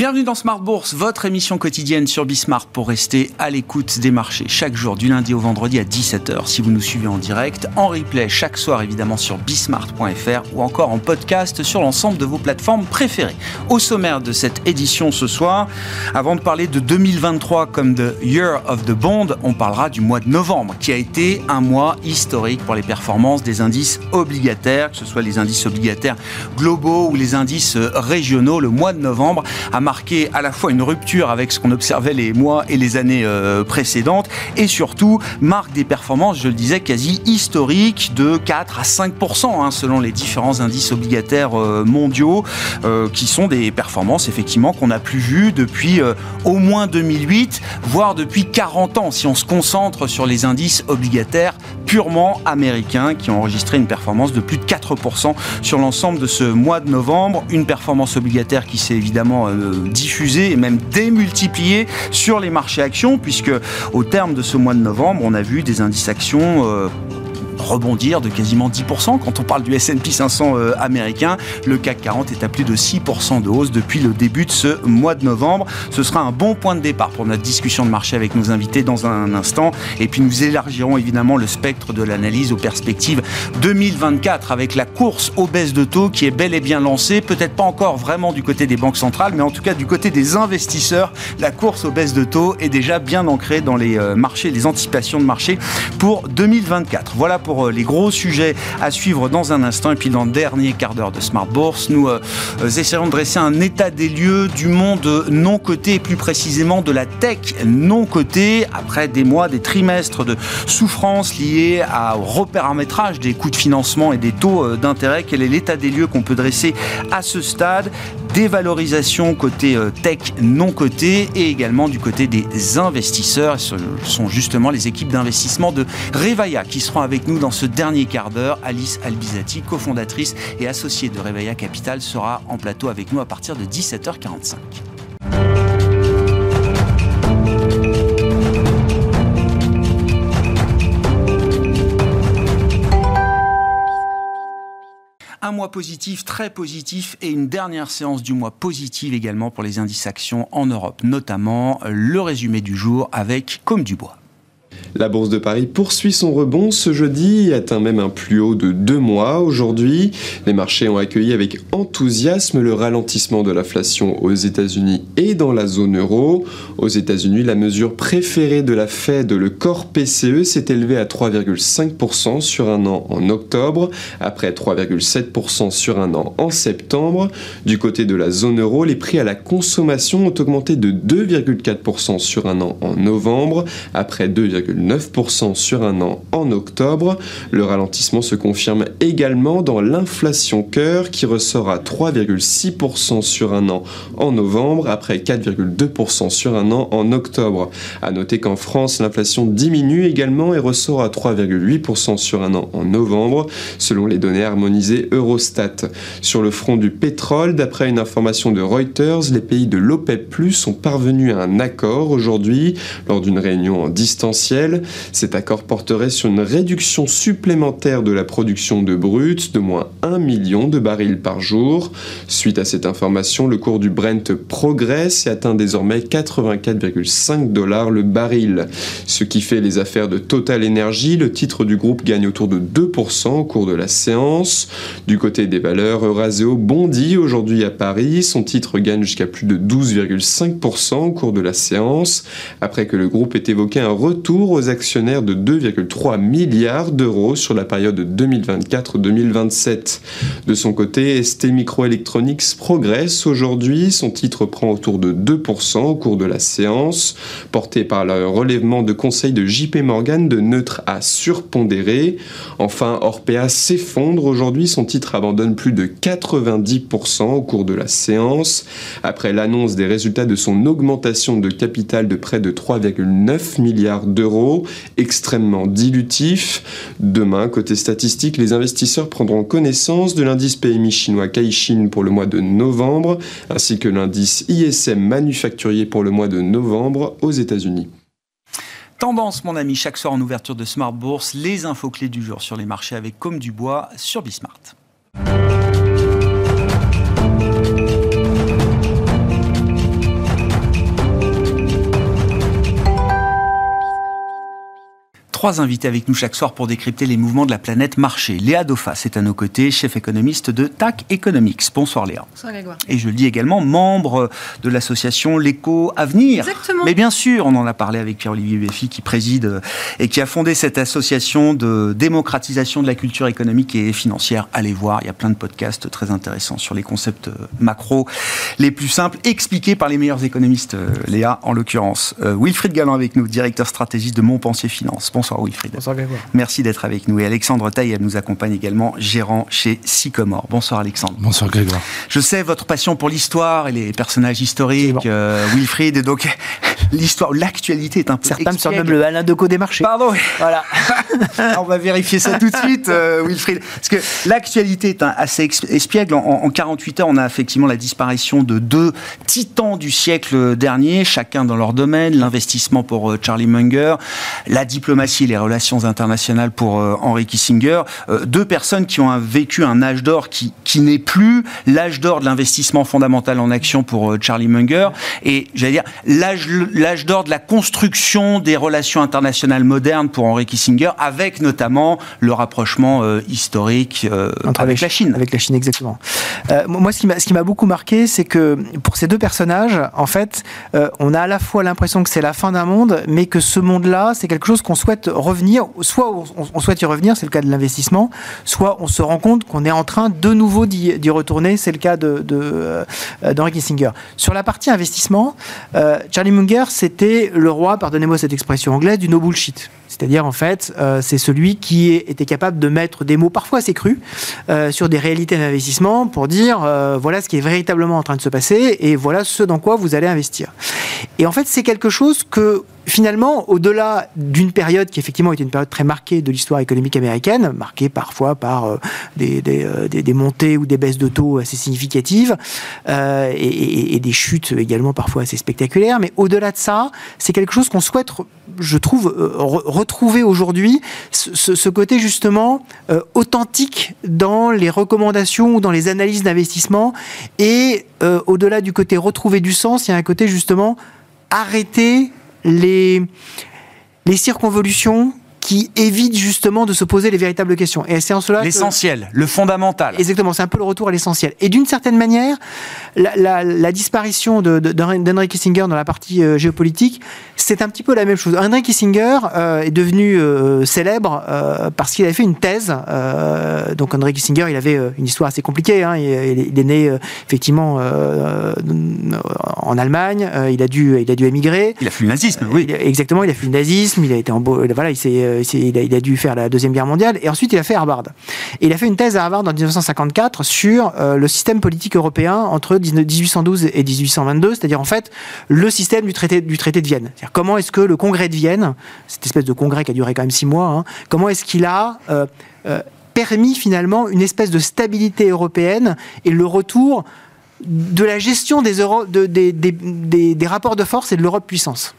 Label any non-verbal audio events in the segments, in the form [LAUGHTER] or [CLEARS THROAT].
Bienvenue dans Smart Bourse, votre émission quotidienne sur Bismart pour rester à l'écoute des marchés chaque jour du lundi au vendredi à 17h si vous nous suivez en direct, en replay chaque soir évidemment sur bismart.fr ou encore en podcast sur l'ensemble de vos plateformes préférées. Au sommaire de cette édition ce soir, avant de parler de 2023 comme The Year of the Bond, on parlera du mois de novembre qui a été un mois historique pour les performances des indices obligataires, que ce soit les indices obligataires globaux ou les indices régionaux. Le mois de novembre a marqué à la fois une rupture avec ce qu'on observait les mois et les années euh, précédentes et surtout marque des performances, je le disais, quasi historiques de 4 à 5% hein, selon les différents indices obligataires euh, mondiaux euh, qui sont des performances effectivement qu'on n'a plus vues depuis au moins 2008, voire depuis 40 ans si on se concentre sur les indices obligataires purement américains qui ont enregistré une performance de plus de 4 sur l'ensemble de ce mois de novembre, une performance obligataire qui s'est évidemment diffusé et même démultiplié sur les marchés actions, puisque au terme de ce mois de novembre, on a vu des indices actions euh, rebondir de quasiment 10%. Quand on parle du S&P 500 euh, américain, le CAC 40 est à plus de 6% de hausse depuis le début de ce mois de novembre. Ce sera un bon point de départ pour notre discussion de marché avec nos invités dans un instant. Et puis nous élargirons évidemment le spectre de l'analyse aux perspectives 2024 avec la course aux baisses de taux qui est bel et bien lancée. Peut-être pas encore vraiment du côté des banques centrales, mais en tout cas du côté des investisseurs, la course aux baisses de taux est déjà bien ancrée dans les euh, marchés, les anticipations de marché pour 2024. Voilà pour euh, les gros sujets à suivre dans un instant. Et puis dans le dernier quart d'heure de Smart Bourse, nous euh, euh, essayerons de dresser un état des lieux du monde non coté et plus précisément de la tech non cotée après des mois, des trimestres de souffrance liés au reparamétrage des coûts de financement et des taux d'intérêt. Quel est l'état des lieux qu'on peut dresser à ce stade? Dévalorisation côté tech non coté et également du côté des investisseurs. Ce sont justement les équipes d'investissement de Revaya qui seront avec nous dans ce dernier quart d'heure. Alice Albizati, cofondatrice et associée de Réveilla Capital, sera en plateau avec nous à partir de 17h45. Mois positif, très positif, et une dernière séance du mois positive également pour les indices actions en Europe, notamment le résumé du jour avec Comme du Bois. La bourse de Paris poursuit son rebond ce jeudi, atteint même un plus haut de deux mois aujourd'hui. Les marchés ont accueilli avec enthousiasme le ralentissement de l'inflation aux États-Unis et dans la zone euro. Aux États-Unis, la mesure préférée de la Fed, le corps PCE, s'est élevé à 3,5% sur un an en octobre, après 3,7% sur un an en septembre. Du côté de la zone euro, les prix à la consommation ont augmenté de 2,4% sur un an en novembre, après 2,9% 9% sur un an en octobre. Le ralentissement se confirme également dans l'inflation cœur qui ressort à 3,6% sur un an en novembre après 4,2% sur un an en octobre. A noter qu'en France, l'inflation diminue également et ressort à 3,8% sur un an en novembre selon les données harmonisées Eurostat. Sur le front du pétrole, d'après une information de Reuters, les pays de l'OPEP+ sont parvenus à un accord aujourd'hui lors d'une réunion en distanciel cet accord porterait sur une réduction supplémentaire de la production de brut de moins 1 million de barils par jour. Suite à cette information, le cours du Brent progresse et atteint désormais 84,5 dollars le baril. Ce qui fait les affaires de Total Energy, le titre du groupe gagne autour de 2% au cours de la séance. Du côté des valeurs, Euraseo bondit aujourd'hui à Paris. Son titre gagne jusqu'à plus de 12,5% au cours de la séance, après que le groupe ait évoqué un retour aux actionnaires de 2,3 milliards d'euros sur la période 2024-2027. De son côté, ST Microelectronics progresse aujourd'hui. Son titre prend autour de 2% au cours de la séance, porté par le relèvement de conseil de JP Morgan de neutre à surpondéré. Enfin, Orpea s'effondre aujourd'hui. Son titre abandonne plus de 90% au cours de la séance. Après l'annonce des résultats de son augmentation de capital de près de 3,9 milliards d'euros, extrêmement dilutif. Demain, côté statistique, les investisseurs prendront connaissance de l'indice PMI chinois Caixin pour le mois de novembre, ainsi que l'indice ISM manufacturier pour le mois de novembre aux États-Unis. Tendance, mon ami, chaque soir en ouverture de Smart Bourse, les infos clés du jour sur les marchés avec Comme du Bois sur Bismart. Trois invités avec nous chaque soir pour décrypter les mouvements de la planète marché. Léa Dauphas est à nos côtés, chef économiste de TAC Economics. Bonsoir Léa. Bonsoir Grégoire. Et je le dis également, membre de l'association L'Éco Avenir. Exactement. Mais bien sûr, on en a parlé avec Pierre-Olivier Béfi qui préside euh, et qui a fondé cette association de démocratisation de la culture économique et financière. Allez voir, il y a plein de podcasts très intéressants sur les concepts euh, macro les plus simples, expliqués par les meilleurs économistes, euh, Léa en l'occurrence. Wilfried Galland avec nous, directeur stratégiste de Montpensier Finance. Bonsoir Wilfried. Bonsoir Grégoire. Merci d'être avec nous. Et Alexandre Taille nous accompagne également, gérant chez Sycomore. Bonsoir Alexandre. Bonsoir Grégoire. Je sais votre passion pour l'histoire et les personnages historiques, euh, Wilfried, et donc [LAUGHS] l'histoire, l'actualité est un peu. Certains me surnomment le Alain Decaux des marchés. Pardon. Voilà. [LAUGHS] On va vérifier ça tout de suite, euh, Wilfried. Parce que l'actualité est assez espiègle. En, en, 48 heures, on a effectivement la disparition de deux titans du siècle dernier, chacun dans leur domaine. L'investissement pour euh, Charlie Munger, la diplomatie les relations internationales pour euh, Henry Kissinger. Euh, deux personnes qui ont un, vécu un âge d'or qui, qui n'est plus l'âge d'or de l'investissement fondamental en action pour euh, Charlie Munger. Et j'allais dire l'âge l'âge d'or de la construction des relations internationales modernes pour Henry Kissinger, avec notamment le rapprochement euh, historique euh, Entre avec la Chine. Avec la Chine, exactement. Euh, moi, ce qui m'a beaucoup marqué, c'est que pour ces deux personnages, en fait, on a à la fois l'impression que c'est la fin d'un monde, mais que ce monde-là, c'est quelque chose qu'on souhaite revenir. Soit on, souhaite y revenir, c'est le cas de l'investissement, soit on se rend compte qu'on est en train de nouveau d'y retourner, c'est le cas de, de, euh, d'Henry Kissinger. Sur la partie investissement, euh, Charlie Munger, c'était le roi, pardonnez-moi cette expression anglaise, du no bullshit. C'est-à-dire, en fait, euh, c'est celui qui était capable de mettre des mots parfois assez crus euh, sur des réalités d'investissement pour dire euh, voilà ce qui est véritablement en train de se passer et voilà ce dans quoi vous allez investir. Et en fait, c'est quelque chose que finalement, au-delà d'une période qui effectivement était une période très marquée de l'histoire économique américaine, marquée parfois par des, montées ou des baisses de taux assez significatives et, des chutes également parfois assez spectaculaires, mais au-delà de ça, c'est quelque chose qu'on souhaite, je trouve, retrouver aujourd'hui, ce, côté justement euh, authentique dans les recommandations ou dans les analyses d'investissement. Et euh, au-delà du côté retrouver du sens, il y a un côté justement arrêter les, les circonvolutions qui évite justement de se poser les véritables questions. Et c'est en cela l'essentiel, que... le fondamental. Exactement, c'est un peu le retour à l'essentiel. Et d'une certaine manière, la, la, la disparition d'Henry Kissinger dans la partie euh, géopolitique, c'est un petit peu la même chose. Henry Kissinger euh, est devenu euh, célèbre parce qu'il avait fait une thèse. Donc Henry Kissinger, il avait une histoire assez compliquée. Hein. Il, il, est né effectivement en Allemagne. il a dû, il a dû émigrer. Il a fui le nazisme, oui. Exactement, il a fui le nazisme. Il a été en voilà, il s'est il a, il a, dû faire la Deuxième Guerre mondiale, et ensuite il a fait Harvard. Il a fait une thèse à Harvard en 1954 sur euh, le système politique européen entre 1812 et 1822, c'est-à-dire en fait le système du traité, du traité de Vienne. Comment est-ce que le congrès de Vienne, cette espèce de congrès qui a duré quand même six mois, hein, comment est-ce qu'il a... Euh, euh, permis finalement une espèce de stabilité européenne et le retour de la gestion des rapports de force et de l'Europe puissance?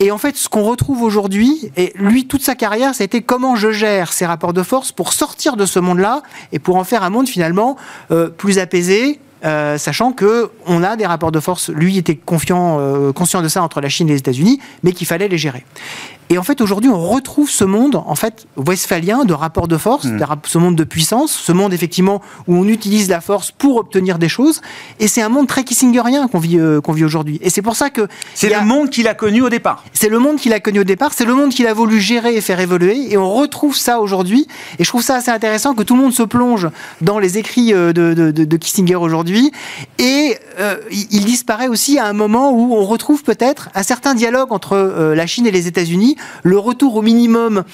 Et en fait, ce qu'on retrouve aujourd'hui, et lui, toute sa carrière, été comment je gère ces rapports de force pour sortir de ce monde-là et pour en faire un monde finalement euh, plus apaisé, euh, sachant que on a des rapports de force. Lui était confiant, euh, conscient de ça entre la Chine et les États-Unis, mais qu'il fallait les gérer. Et en fait, aujourd'hui, on retrouve ce monde, en fait, westphalien de rapport de force, mmh. ce monde de puissance, ce monde effectivement où on utilise la force pour obtenir des choses. Et c'est un monde très kissingerien qu'on vit, euh, qu'on vit aujourd'hui. Et c'est pour ça que c'est le monde qu'il a connu au départ. C'est le monde qu'il a connu au départ. C'est le monde qu'il a voulu gérer et faire évoluer. Et on retrouve ça aujourd'hui. Et je trouve ça assez intéressant que tout le monde se plonge dans les écrits de, de, de, de Kissinger aujourd'hui. Et euh, il disparaît aussi à un moment où on retrouve peut-être un certain dialogue entre euh, la Chine et les États-Unis le retour au minimum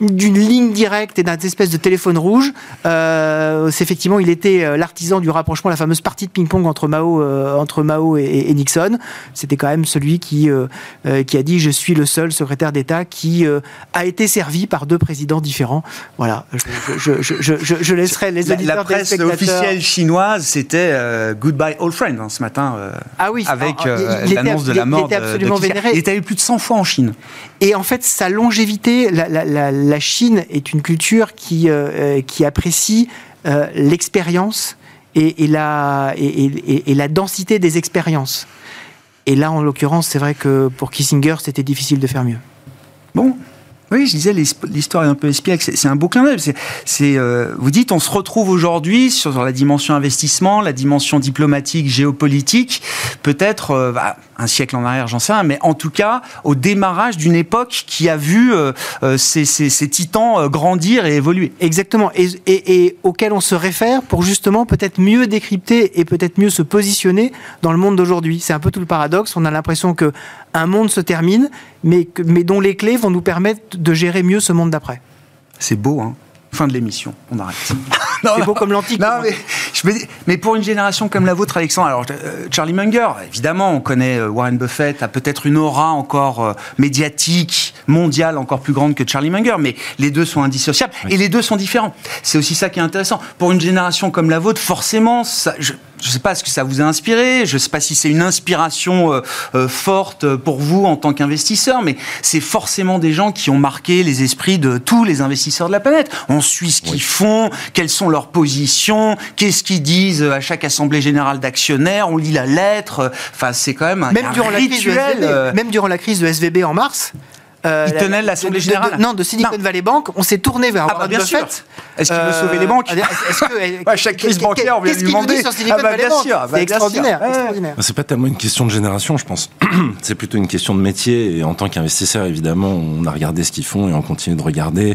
d'une ligne directe et d'un espèce de téléphone rouge. Euh, c'est effectivement, il était l'artisan du rapprochement, la fameuse partie de ping-pong entre Mao, euh, entre Mao et, et Nixon. C'était quand même celui qui, euh, qui a dit Je suis le seul secrétaire d'État qui a été servi par deux présidents différents. Voilà, je, je, je, je laisserai les auditeurs. La, la presse officielle chinoise, c'était Goodbye Old Friend hein, ce matin, ah oui, avec l'annonce de la mort. Il était absolument de, de vénéré. Il est allé plus de 100 fois en Chine. Et en fait, sa longévité, la, Chine est une culture qui, euh, qui apprécie euh, l'expérience et, la, et, la densité des expériences. Et là, en l'occurrence, c'est vrai que pour Kissinger, c'était difficile de faire mieux. Bon, Oui, je disais, l'histoire est un peu espiègle. C'est un beau d'œil. Euh, vous dites, on se retrouve aujourd'hui sur la dimension investissement, la dimension diplomatique, géopolitique, peut-être euh, bah, un siècle en arrière, j'en sais rien, mais en tout cas, au démarrage d'une époque qui a vu euh, ces, titans grandir et évoluer. Exactement. Et, auquel on se réfère pour justement peut-être mieux décrypter et peut-être mieux se positionner dans le monde d'aujourd'hui. C'est un peu tout le paradoxe. On a l'impression que un monde se termine, mais, mais dont les clés vont nous permettre de gérer mieux ce monde d'après. C'est beau, hein Fin de l'émission, on arrête. [LAUGHS] c'est beau comme l'antique. Mais, mais, pour une génération comme la vôtre, Alexandre, alors euh, Charlie Munger, évidemment, on connaît euh, Warren Buffett, a peut-être une aura encore euh, médiatique, mondiale, encore plus grande que Charlie Munger, mais les deux sont indissociables et les deux sont différents. C'est aussi ça qui est intéressant. Pour une génération comme la vôtre, forcément, ça, je, je ne sais pas ce que ça vous a inspiré, je ne sais pas si c'est une inspiration euh, euh, forte pour vous en tant qu'investisseur, mais c'est forcément des gens qui ont marqué les esprits de tous les investisseurs de la planète. On suit ce qu'ils font, quelles sont leurs positions, qu'est-ce qu'ils disent à chaque assemblée générale d'actionnaires, on lit la lettre. Enfin, c'est quand même un, même durant rituel. La crise euh, même durant la crise de SVB en mars, euh, il tenait l'Assemblée Générale Non, de Silicon Valley Bank, on s'est tourné vers ah bah bien sûr. Est-ce qu'il veut sauver les banques est-ce que, [LAUGHS] Chaque crise bancaire, on vient lui demander. Ah bah bien sûr, c'est extraordinaire. C'est pas tellement une question de génération, je pense. [CLEARS THROAT] c'est plutôt une question de métier. Et en tant qu'investisseur, évidemment, on a regardé ce qu'ils font et on continue de regarder.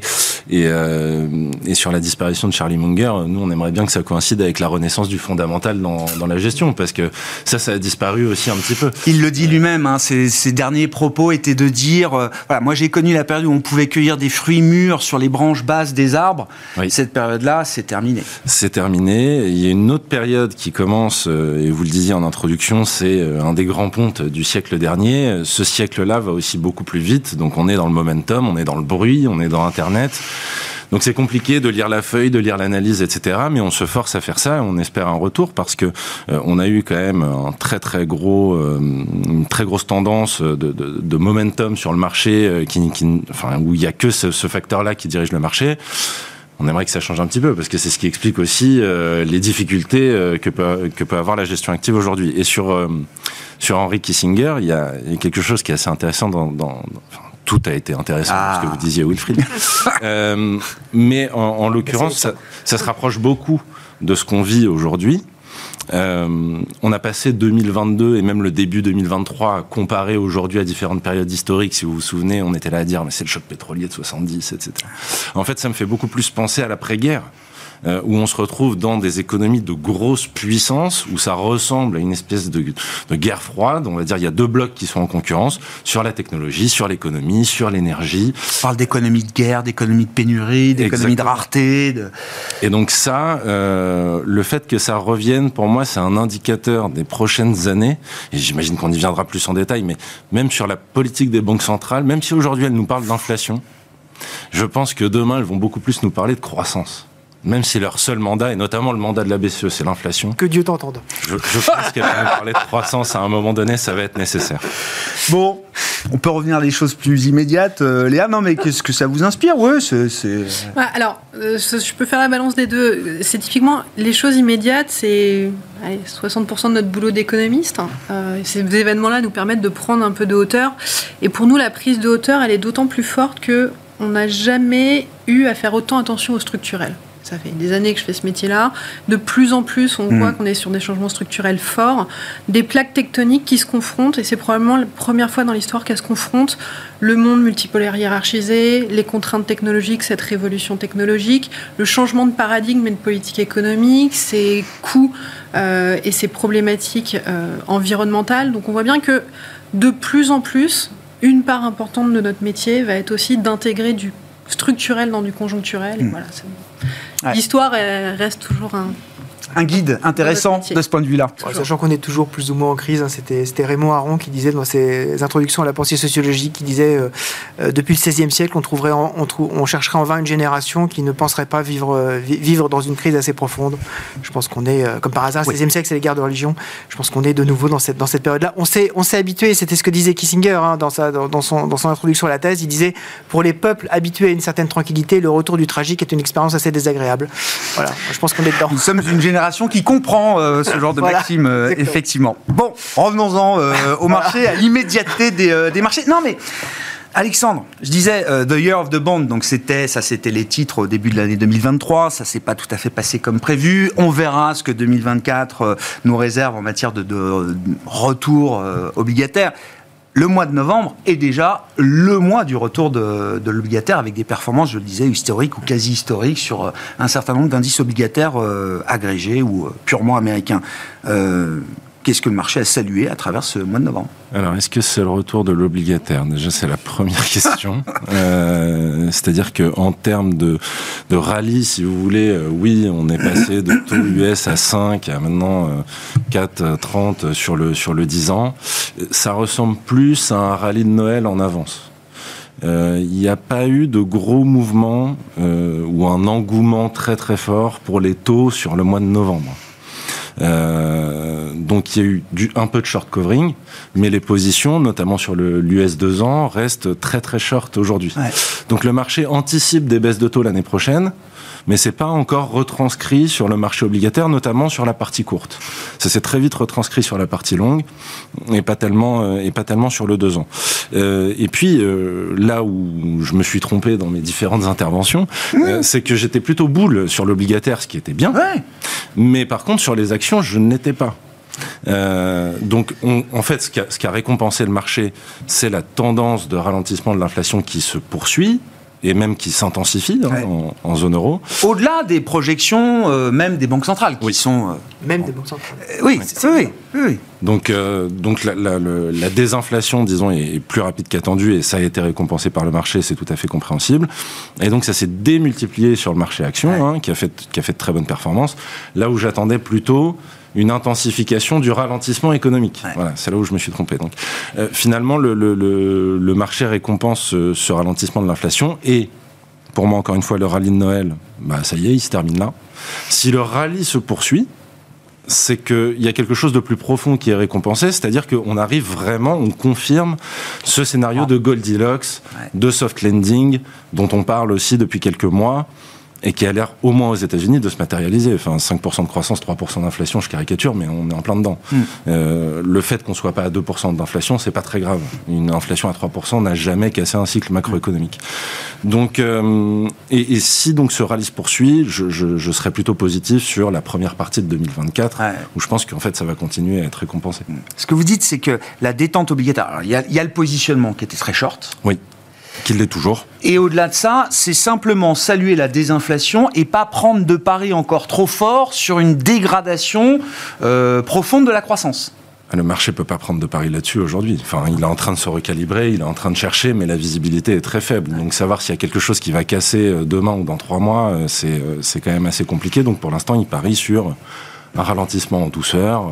Et, euh, et sur la disparition de Charlie Munger, nous, on aimerait bien que ça coïncide avec la renaissance du fondamental dans, dans la gestion, parce que ça, ça a disparu aussi un petit peu. Il le dit lui-même. Hein, ses, ses, derniers propos étaient de dire, euh, voilà, moi j'ai connu la période où on pouvait cueillir des fruits mûrs sur les branches basses des arbres. Cette période-là, c'est terminé. C'est terminé. Il y a une autre période qui commence, euh, et vous le disiez en introduction, c'est euh, un des grands pontes du siècle dernier. Ce siècle-là va aussi beaucoup plus vite. Donc on est dans le momentum, on est dans le bruit, on est dans Internet. Donc c'est compliqué de lire la feuille, de lire l'analyse, etc. Mais on se force à faire ça. Et on espère un retour parce que euh, on a eu quand même un très très gros, euh, une très grosse tendance de, de, de momentum sur le marché, euh, qui, qui, enfin où il y a que ce, ce facteur-là qui dirige le marché on aimerait que ça change un petit peu parce que c'est ce qui explique aussi euh, les difficultés euh, que, peut, que peut avoir la gestion active aujourd'hui. Et sur, euh, sur Henry Kissinger, il y, a, quelque chose qui est assez intéressant dans, dans tout a été intéressant, ah. ce que vous disiez, Wilfried. [LAUGHS] euh, mais en, en l'occurrence, ça, ça, se rapproche beaucoup de ce qu'on vit aujourd'hui. Euh, on a passé 2022 et même le début 2023 à comparer aujourd'hui à différentes périodes historiques. Si vous vous souvenez, on était là à dire mais c'est le choc pétrolier de 70, etc. En fait, ça me fait beaucoup plus penser à l'après-guerre euh, où on se retrouve dans des économies de grosse puissance, où ça ressemble à une espèce de, de, guerre froide. On va dire il y a deux blocs qui sont en concurrence sur la technologie, sur l'économie, sur l'énergie. On parle d'économie de guerre, d'économie de pénurie, d'économie de rareté. De... Et donc ça, euh, le fait que ça revienne, pour moi, c'est un indicateur des prochaines années. Et j'imagine qu'on y viendra plus en détail, mais même sur la politique des banques centrales, même si aujourd'hui elles nous parlent d'inflation, je pense que demain elles vont beaucoup plus nous parler de croissance même si leur seul mandat, et notamment le mandat de la BCE, c'est l'inflation. Que Dieu t'entende. Je, je pense qu'elle va parler de croissance à un moment donné, ça va être nécessaire. Bon, on peut revenir à des choses plus immédiates. Euh, Léa, non, mais qu'est-ce que ça vous inspire Oui, c'est. Ouais, alors, euh, je peux faire la balance des deux. C'est typiquement les choses immédiates, c'est 60% de notre boulot d'économiste. Euh, ces événements-là nous permettent de prendre un peu de hauteur. Et pour nous, la prise de hauteur, elle est d'autant plus forte que on n'a jamais eu à faire autant attention au structurel ça fait des années que je fais ce métier-là. De plus en plus, on mmh. voit qu'on est sur des changements structurels forts, des plaques tectoniques qui se confrontent, et c'est probablement la première fois dans l'histoire qu'elles se confrontent. Le monde multipolaire hiérarchisé, les contraintes technologiques, cette révolution technologique, le changement de paradigme et de politique économique, ses coûts euh, et ses problématiques euh, environnementales. Donc on voit bien que de plus en plus, une part importante de notre métier va être aussi d'intégrer du structurel dans du conjoncturel. Et mmh. voilà. L'histoire reste toujours un, un guide intéressant de ce point de vue-là. sachant qu'on est toujours plus ou moins en crise, hein, c'était, Raymond Aron qui disait dans ses introductions à la pensée sociologique, qui disait euh, euh, depuis le XVIe siècle, on, trouverait on, trou, on, chercherait en vain une génération qui ne penserait pas vivre, euh, vivre dans une crise assez profonde. Je pense qu'on est, euh, comme par hasard, le XVIe siècle, c'est les guerres de religion. Je pense qu'on est de nouveau dans cette, dans cette période-là. On s'est, on s'est habitué, c'était ce que disait Kissinger hein, dans, sa, dans, dans, son, dans son introduction à la thèse, il disait pour les peuples habitués à une certaine tranquillité, le retour du tragique est une expérience assez désagréable. Voilà, je pense qu'on est dedans. Nous sommes une génération qui comprend euh, ce genre de voilà, maxime, euh, effectivement. Bon, revenons-en euh, au marché, à l'immédiateté des, des, marchés. Non, mais Alexandre, je disais euh, The Year of the Bond, donc c'était ça, c'était les titres au début de l'année 2023. Ça s'est pas tout à fait passé comme prévu. On verra ce que 2024 euh, nous réserve en matière de, de retour euh, obligataire. Le mois de novembre est déjà le mois du retour de, de l'obligataire avec des performances, je le disais, historiques ou quasi historiques sur un certain nombre d'indices obligataires agrégés ou purement américains qu'est-ce que le marché a salué à travers ce mois de novembre Alors, est-ce que c'est le retour de l'obligataire? Déjà, c'est la première [LAUGHS] question. euh, C'est-à-dire que en termes de, de rallye, si vous voulez, euh, oui, on est passé de taux US à 5 à maintenant euh, 4,30 sur le, sur le 10 ans. Ça ressemble plus à un rallye de Noël en avance. Euh, il n'y a pas eu de gros mouvements euh, ou un engouement très très fort pour les taux sur le mois de novembre. Euh, donc il y a eu du, un peu de short covering, mais les positions, notamment sur l'US 2 ans, restent très très short aujourd'hui. Ouais. Donc le marché anticipe des baisses de taux l'année prochaine mais c'est pas encore retranscrit sur le marché obligataire, notamment sur la partie courte. Ça s'est très vite retranscrit sur la partie longue et pas tellement euh, et pas tellement sur le 2 ans. Euh, et puis euh, là où je me suis trompé dans mes différentes interventions, euh, c'est que j'étais plutôt boule sur l'obligataire, ce qui était bien. Ouais. Mais par contre sur les actions, je n'étais pas. Euh, donc, on, en fait, ce qui, a, ce qui, a, récompensé le marché, c'est la tendance de ralentissement de l'inflation qui se poursuit et même qui s'intensifie hein, Ouais. en, en, zone euro. Au-delà des projections, euh, même des banques centrales, qui oui. sont... Euh, même des banques centrales. oui, oui, oui, oui. Donc, euh, donc la, la, le, la, désinflation, disons, est plus rapide qu'attendu et ça a été récompensé par le marché, c'est tout à fait compréhensible. Et donc, ça s'est démultiplié sur le marché action, ouais. hein, qui, a fait, qui a fait de très bonnes performances. Là où j'attendais plutôt une intensification du ralentissement économique. Ouais. Voilà, c'est là où je me suis trompé. Donc, euh, finalement, le, le, le, le, marché récompense ce, ce ralentissement de l'inflation et, pour moi, encore une fois, le rallye de Noël, bah, ça y est, il se termine là. Si le rallye se poursuit, c'est qu'il y a quelque chose de plus profond qui est récompensé, c'est-à-dire qu'on arrive vraiment, on confirme ce scénario ah. de Goldilocks, de soft landing, dont on parle aussi depuis quelques mois, et qui a l'air, au moins aux États-Unis, de se matérialiser. Enfin, 5% de croissance, 3% d'inflation, je caricature, mais on est en plein dedans. Mm. Euh, le fait qu'on soit pas à 2% d'inflation, c'est pas très grave. Une inflation à 3% n'a jamais cassé un cycle macroéconomique. Donc, euh, et, et, si donc ce rallye se poursuit, je, je, je, serais plutôt positif sur la première partie de 2024, ouais. où je pense qu'en fait, ça va continuer à être récompensé. Ce que vous dites, c'est que la détente obligatoire, il y, y, a le positionnement qui était très short. Oui qu'il l'est toujours. Et au-delà de ça, c'est simplement saluer la désinflation et pas prendre de paris encore trop fort sur une dégradation euh, profonde de la croissance. Le marché peut pas prendre de paris là-dessus aujourd'hui. Enfin, il est en train de se recalibrer, il est en train de chercher, mais la visibilité est très faible. Donc, savoir s'il y a quelque chose qui va casser euh, demain ou dans trois mois, euh, c'est quand même assez compliqué. Donc, pour l'instant, il parie sur un ralentissement en douceur,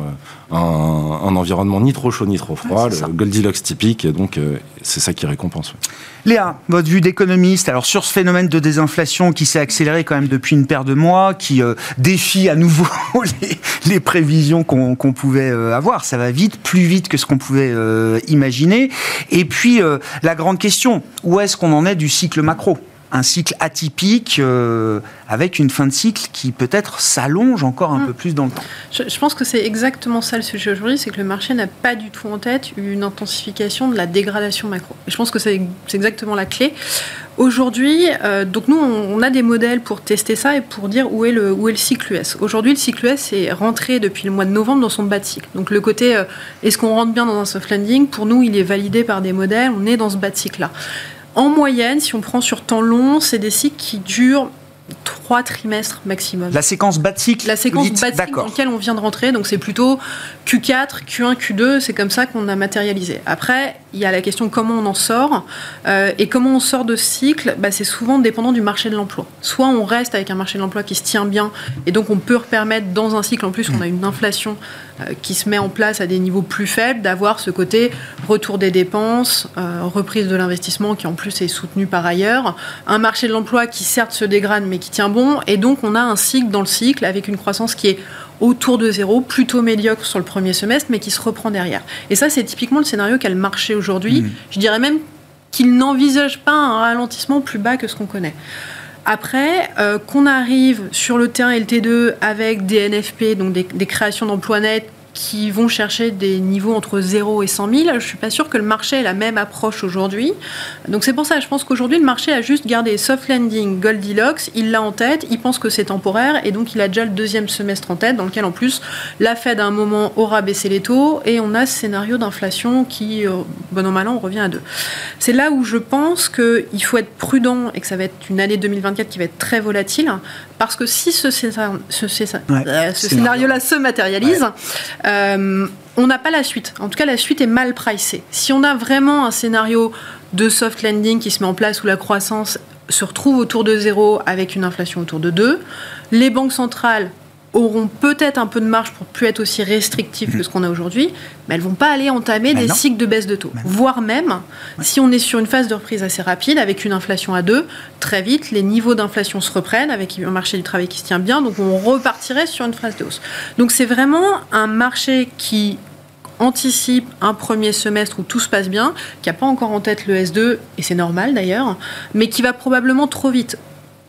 un, un, environnement ni trop chaud ni trop froid, ah, le Goldilocks typique, et donc euh, c'est ça qui récompense. Ouais. Léa, votre vue d'économiste, alors sur ce phénomène de désinflation qui s'est accéléré quand même depuis une paire de mois, qui euh, défie à nouveau [LAUGHS] les, les prévisions qu'on qu pouvait euh, avoir, ça va vite, plus vite que ce qu'on pouvait euh, imaginer. Et puis la grande question, où est-ce qu'on en est du cycle macro? Un cycle atypique euh, avec une fin de cycle qui peut-être s'allonge encore un mmh. peu plus dans le temps. Je, je pense que c'est exactement ça le sujet aujourd'hui, c'est que le marché n'a pas du tout en tête une intensification de la dégradation macro. Et je pense que c'est exactement la clé. Aujourd'hui, euh, donc nous, on, on, a des modèles pour tester ça et pour dire où est le, où est le cycle US. Aujourd'hui, le cycle US est rentré depuis le mois de novembre dans son bas de cycle. Donc le côté, euh, est-ce qu'on rentre bien dans un soft landing? Pour nous, il est validé par des modèles, on est dans ce bas de cycle-là. En moyenne, si on prend sur temps long, c'est des cycles qui durent trois trimestres maximum. La séquence cycle La séquence cycle dans laquelle on vient de rentrer, donc c'est plutôt Q4, Q1, Q2, c'est comme ça qu'on a matérialisé. Après, il y a la question comment on en sort. Euh, et comment on sort de ce cycle, bah, c'est souvent dépendant du marché de l'emploi. Soit on reste avec un marché de l'emploi qui se tient bien, et donc on peut permettre dans un cycle, en plus on a une inflation euh, qui se met en place à des niveaux plus faibles, d'avoir ce côté retour des dépenses, euh, reprise de l'investissement qui en plus est soutenu par ailleurs, un marché de l'emploi qui certes se dégrade mais qui tient bon, et donc on a un cycle dans le cycle avec une croissance qui est autour de zéro, plutôt médiocre sur le premier semestre, mais qui se reprend derrière. Et ça, c'est typiquement le scénario qu'a le marché aujourd'hui. Mmh. Je dirais même qu'il n'envisage pas un ralentissement plus bas que ce qu'on connaît. Après, euh, qu'on arrive sur le terrain LT2 avec des NFP, donc des, des créations d'emplois nets qui vont chercher des niveaux entre 0 et 100 000. Je ne suis pas sûr que le marché ait la même approche aujourd'hui. Donc c'est pour ça, je pense qu'aujourd'hui, le marché a juste gardé soft landing, Goldilocks, il l'a en tête, il pense que c'est temporaire, et donc il a déjà le deuxième semestre en tête, dans lequel en plus, la Fed à un moment aura baissé les taux, et on a ce scénario d'inflation qui, euh, bon an, mal an, on revient à 2. C'est là où je pense qu'il faut être prudent, et que ça va être une année 2024 qui va être très volatile, parce que si ce, euh, scénario-là se matérialise, euh, on n'a pas la suite. En tout cas, la suite est mal pricée. Si on a vraiment un scénario de soft landing qui se met en place où la croissance se retrouve autour de zéro avec une inflation autour de 2, les banques centrales auront peut-être un peu de marge pour plus être aussi restrictives que ce qu'on a aujourd'hui, mais elles vont pas aller entamer des cycles de baisse de taux. Voire même, si on est sur une phase de reprise assez rapide, avec une inflation à 2, très vite, les niveaux d'inflation se reprennent, avec un marché du travail qui se tient bien, donc on repartirait sur une phase de hausse. Donc c'est vraiment un marché qui anticipe un premier semestre où tout se passe bien, qui n'a pas encore en tête le S2, et c'est normal d'ailleurs, mais qui va probablement trop vite.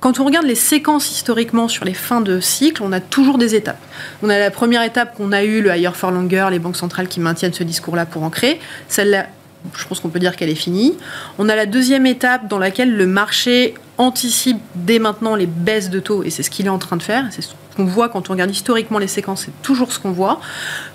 Quand on regarde les séquences historiquement sur les fins de cycle, on a toujours des étapes. On a la première étape qu'on a eue, le higher for longer, les banques centrales qui maintiennent ce discours-là pour ancrer. Celle-là, je pense qu'on peut dire qu'elle est finie. On a la deuxième étape dans laquelle le marché anticipe dès maintenant les baisses de taux, et c'est ce qu'il est en train de faire. C'est ce qu'on voit quand on regarde historiquement les séquences, c'est toujours ce qu'on voit.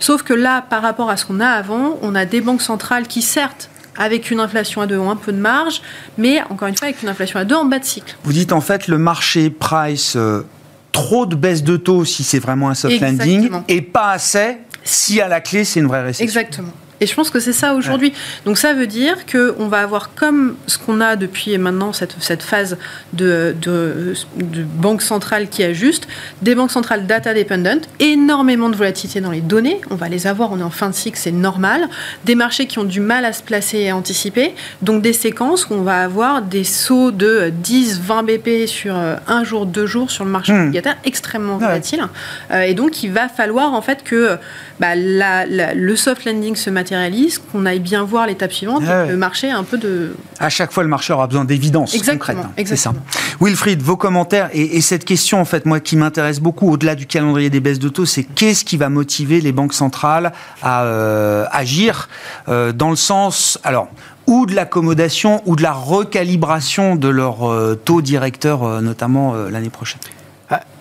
Sauf que là, par rapport à ce qu'on a avant, on a des banques centrales qui, certes, avec une inflation à 2 ont un peu de marge, mais encore une fois avec une inflation à 2 en bas de cycle. Vous dites en fait le marché price euh, trop de baisse de taux si c'est vraiment un soft landing et pas assez si à la clé c'est une vraie récession. Exactement. Et je pense que c'est ça aujourd'hui. Donc ça veut dire qu'on va avoir comme ce qu'on a depuis maintenant, cette, cette phase de, de, de, banque centrale qui ajuste, des banques centrales data dependent, énormément de volatilité dans les données, on va les avoir, on est en fin de cycle, c'est normal, des marchés qui ont du mal à se placer et à anticiper, donc des séquences où on va avoir des sauts de 10, 20 BP sur euh, un jour, deux jours sur le marché hmm. obligataire, extrêmement volatile. Euh, et donc il va falloir en fait que bah, la, le soft landing se matérialise, qu'on aille bien voir l'étape suivante, ah le marché un peu de... À chaque fois, le marché aura besoin d'évidence concrète. Hein. Exactement. Ça. Wilfried, vos commentaires et, cette question, en fait, moi, qui m'intéresse beaucoup, au-delà du calendrier des baisses de taux, c'est qu'est-ce qui va motiver les banques centrales à euh, agir euh, dans le sens... Alors, ou de l'accommodation ou de la recalibration de leur euh, taux directeur, notamment l'année prochaine?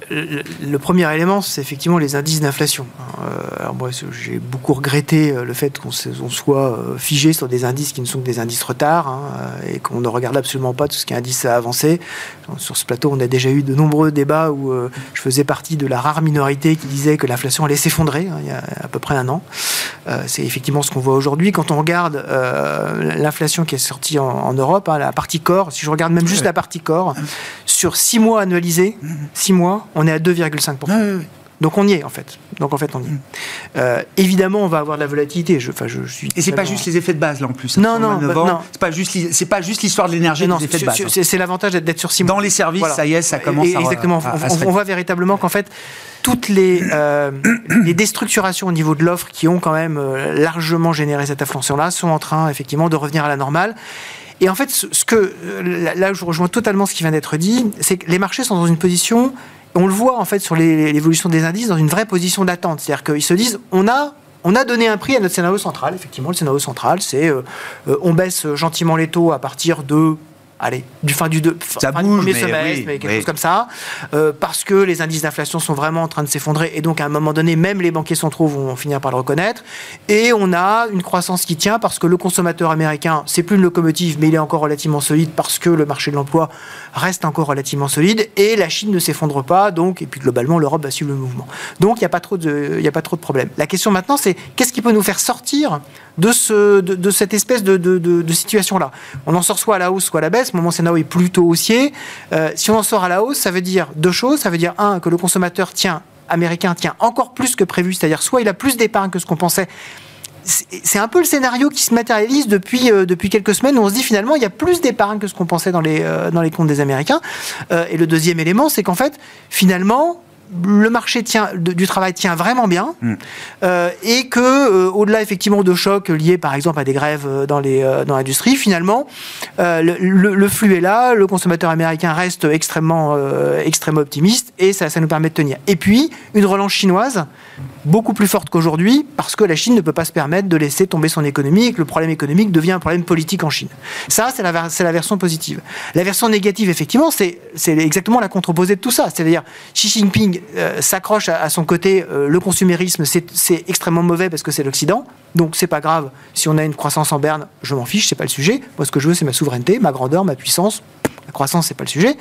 Le premier élément, c'est effectivement les indices d'inflation. Euh, alors moi, j'ai beaucoup regretté euh, le fait qu'on soit euh, figé sur des indices qui ne sont que des indices retard hein, et qu'on ne regarde absolument pas tout ce qui est indice à avancer. Sur ce plateau, on a déjà eu de nombreux débats où je faisais partie de la rare minorité qui disait que l'inflation allait s'effondrer hein, il y a à peu près un an. c'est effectivement ce qu'on voit aujourd'hui. Quand on regarde l'inflation qui est sortie en, Europe, hein, la partie corps, si je regarde même juste la partie corps, sur six mois annualisés, six mois, on est à 2,5%. Donc on y est en fait. Donc en fait on y est. Mm. Euh, évidemment on va avoir de la volatilité. Je, je, je suis Et c'est pas juste les effets de base là en plus. Hein, non non, bah, non. C'est pas juste c'est pas juste l'histoire de l'énergie des effets de base. Hein. C'est l'avantage d'être sur six mois. Dans les services ça y est ça commence. à, exactement. on, voit véritablement qu'en fait toutes les, euh, les déstructurations au niveau de l'offre qui ont quand même euh, largement généré cette inflation-là sont en train effectivement de revenir à la normale. Et en fait, ce que là, je rejoins totalement ce qui vient d'être dit, c'est que les marchés sont dans une position, on le voit en fait sur l'évolution des indices, dans une vraie position d'attente. C'est-à-dire qu'ils se disent, on a on a donné un prix à notre scénario central. Effectivement, le scénario central, c'est euh, euh, on baisse gentiment les taux à partir de allez, du fin du, deux, ça bouge, premier semestre, mais quelque chose comme ça, euh, parce que les indices d'inflation sont vraiment en train de s'effondrer, et donc à un moment donné, même les banquiers centraux vont finir par le reconnaître, et on a une croissance qui tient parce que le consommateur américain, c'est plus une locomotive, mais il est encore relativement solide parce que le marché de l'emploi reste encore relativement solide, et la Chine ne s'effondre pas, donc, et puis globalement, l'Europe va suivre le mouvement. Donc il n'y a pas trop de, il a pas trop de problèmes. La question maintenant, c'est qu'est-ce qui peut nous faire sortir de, ce, de, cette espèce de, de situation-là On en sort soit à la hausse, soit à la baisse mon scénario est plutôt haussier. Euh, si on en sort à la hausse, ça veut dire deux choses. Ça veut dire, un, que le consommateur tient, américain tient encore plus que prévu, c'est-à-dire soit il a plus d'épargne que ce qu'on pensait, c'est un peu le scénario qui se matérialise depuis, euh, depuis quelques semaines où on se dit finalement il y a plus d'épargne que ce qu'on pensait dans les, euh, dans les comptes des Américains. et le deuxième élément, c'est qu'en fait, finalement, le marché tient, du travail tient vraiment bien mm. euh, et que euh, au-delà effectivement de chocs liés par exemple à des grèves euh, dans les dans l'industrie finalement le, flux est là le consommateur américain reste extrêmement extrêmement optimiste et ça, ça nous permet de tenir et puis une relance chinoise beaucoup plus forte qu'aujourd'hui parce que la Chine ne peut pas se permettre de laisser tomber son économie et que le problème économique devient un problème politique en Chine. Ça, c'est la, version positive. La version négative, effectivement, c'est exactement la contreposée de tout ça. C'est-à-dire, Xi Jinping euh, s'accroche à, son côté, euh, le consumérisme, c'est extrêmement mauvais parce que c'est l'Occident. Donc, c'est pas grave. Si on a une croissance en berne, je m'en fiche, c'est pas le sujet. Moi, ce que je veux, c'est ma souveraineté, ma grandeur, ma puissance. La croissance, c'est pas le sujet.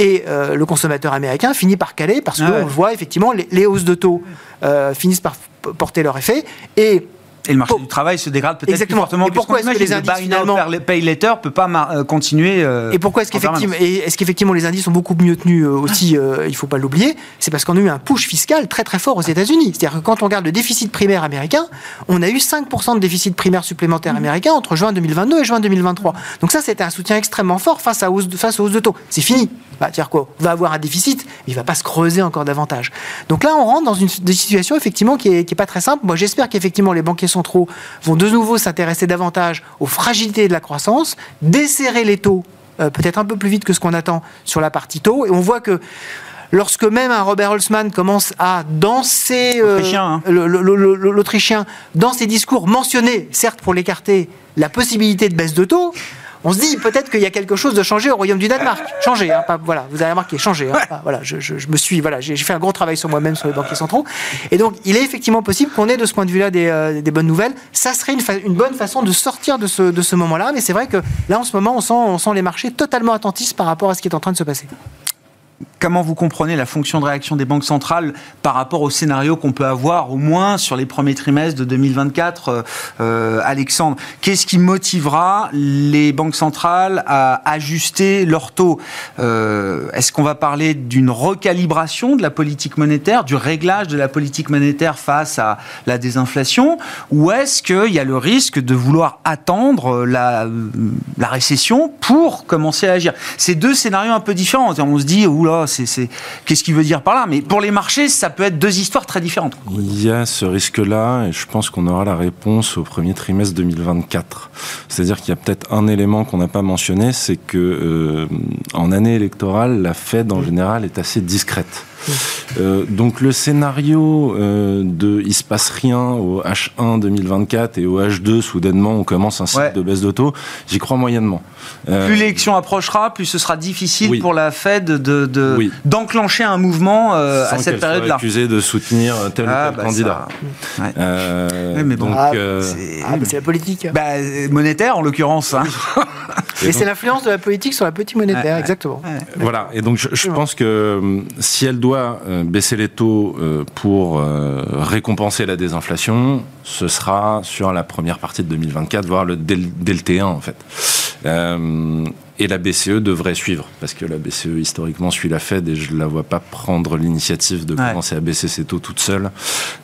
Et euh, le consommateur américain finit par caler parce ah qu'on voit effectivement les, hausses de taux euh, finissent par porter leur effet. Et et le marché du travail se dégrade peut-être plus fortement. Et pourquoi est-ce que les indices finalement pay later peut pas euh, continuer Et pourquoi est-ce qu'effectivement est-ce qu'effectivement les indices sont beaucoup mieux tenus aussi Il faut pas l'oublier. C'est parce qu'on a eu un push fiscal très très fort aux États-Unis. C'est-à-dire que quand on regarde le déficit primaire américain, on a eu 5% de déficit primaire supplémentaire américain entre juin 2022 et juin 2023. Donc ça c'était un soutien extrêmement fort face à hausse face aux hausses de taux. C'est fini. Bah, dire quoi? On va avoir un déficit, mais il va pas se creuser encore davantage. Donc là, on rentre dans une situation effectivement qui est, pas très simple. Moi, j'espère qu'effectivement les banquiers centraux vont de nouveau s'intéresser davantage aux fragilités de la croissance, desserrer les taux euh, peut-être un peu plus vite que ce qu'on attend sur la partie taux. Et on voit que lorsque même un Robert Holzmann commence à danser euh, hein. l'Autrichien dans ses discours mentionner, certes pour l'écarter, la possibilité de baisse de taux, on se dit peut-être qu'il y a quelque chose de changé au royaume du Danemark. [LAUGHS] Changé, hein, voilà, vous avez remarqué, changé. Hein, voilà, je, me suis, voilà, j'ai fait un gros travail sur moi-même sur les banquiers centraux. Et donc, il est effectivement possible qu'on ait de ce point de vue-là des, euh, bonnes nouvelles. Ça serait une, bonne façon de sortir de ce, de ce moment-là. Mais c'est vrai que là, en ce moment, on sent, on sent les marchés totalement attentifs par rapport à ce qui est en train de se passer comment vous comprenez la fonction de réaction des banques centrales par rapport au scénario qu'on peut avoir au moins sur les premiers trimestres de 2024 euh, euh, Alexandre, qu'est-ce qui motivera les banques centrales à ajuster leur taux? Euh, Est-ce qu'on va parler d'une recalibration de la politique monétaire, du réglage de la politique monétaire face à la désinflation? Ou est-ce qu'il y a le risque de vouloir attendre la, récession pour commencer à agir? C'est deux scénarios un peu différents. On se dit, oula, c'est, qu'est-ce qu'il veut dire par là? Mais pour les marchés, ça peut être deux histoires très différentes. Il y a ce risque-là, et je pense qu'on aura la réponse au premier trimestre 2024. C'est-à-dire qu'il y a peut-être un élément qu'on n'a pas mentionné, c'est que euh, en année électorale, la Fed en général est assez discrète. Euh, donc le scénario euh, de il se passe rien au H1 2024 et au H2 soudainement on commence un cycle de baisse d'auto, j'y crois moyennement. Euh, plus l'élection approchera, plus ce sera difficile pour la Fed de, d'enclencher un mouvement à cette période-là. accusé de soutenir tel ou ah, tel bah candidat. mais bon, ah, ah, c'est, la politique. Bah, monétaire en l'occurrence. Hein. [LAUGHS] Et, c'est l'influence de la politique sur la politique monétaire, exactement. Voilà, et donc je, pense que si elle doit euh, baisser les taux euh, pour euh, récompenser la désinflation, ce sera sur la première partie de 2024, voire le, dès, le T1 en fait. Et la BCE devrait suivre, parce que la BCE historiquement suit la Fed et je ne la vois pas prendre l'initiative de commencer à baisser ses taux toute seule.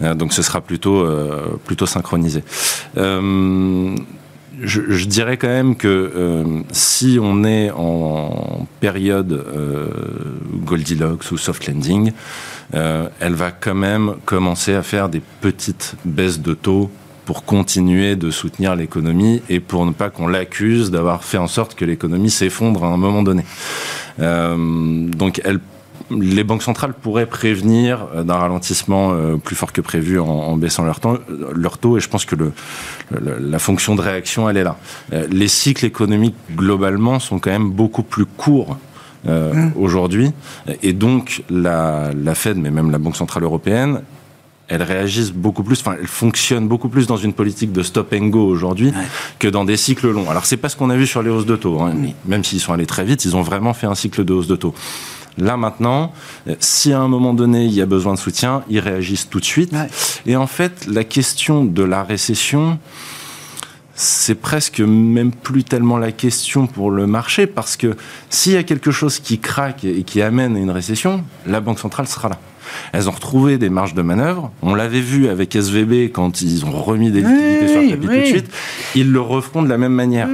donc ce sera plutôt, plutôt synchronisé je, dirais quand même que euh, si on est en période euh, Goldilocks ou soft landing, euh, elle va quand même commencer à faire des petites baisses de taux pour continuer de soutenir l'économie et pour ne pas qu'on l'accuse d'avoir fait en sorte que l'économie s'effondre à un moment donné. donc elle les banques centrales pourraient prévenir euh, d'un ralentissement euh, plus fort que prévu en, baissant leur, leur, taux, et je pense que le, la fonction de réaction, elle est là. Euh, les cycles économiques, globalement, sont quand même beaucoup plus courts mmh. aujourd'hui, et donc la, la Fed, mais même la Banque Centrale Européenne, elles réagissent beaucoup plus, enfin, elles fonctionnent beaucoup plus dans une politique de stop and go aujourd'hui que dans des cycles longs. Alors, c'est pas ce qu'on a vu sur les hausses de taux, hein, même s'ils sont allés très vite, ils ont vraiment fait un cycle de hausse de taux. Là maintenant, si à un moment donné il y a besoin de soutien, ils réagissent tout de suite. Et en fait, la question de la récession, c'est presque même plus tellement la question pour le marché, parce que s'il y a quelque chose qui craque et qui amène à une récession, la Banque centrale sera là. Elles ont retrouvé des marges de manœuvre. On l'avait vu avec SVB quand ils ont remis des liquidités sur le capital tout de suite. Ils le referont de la même manière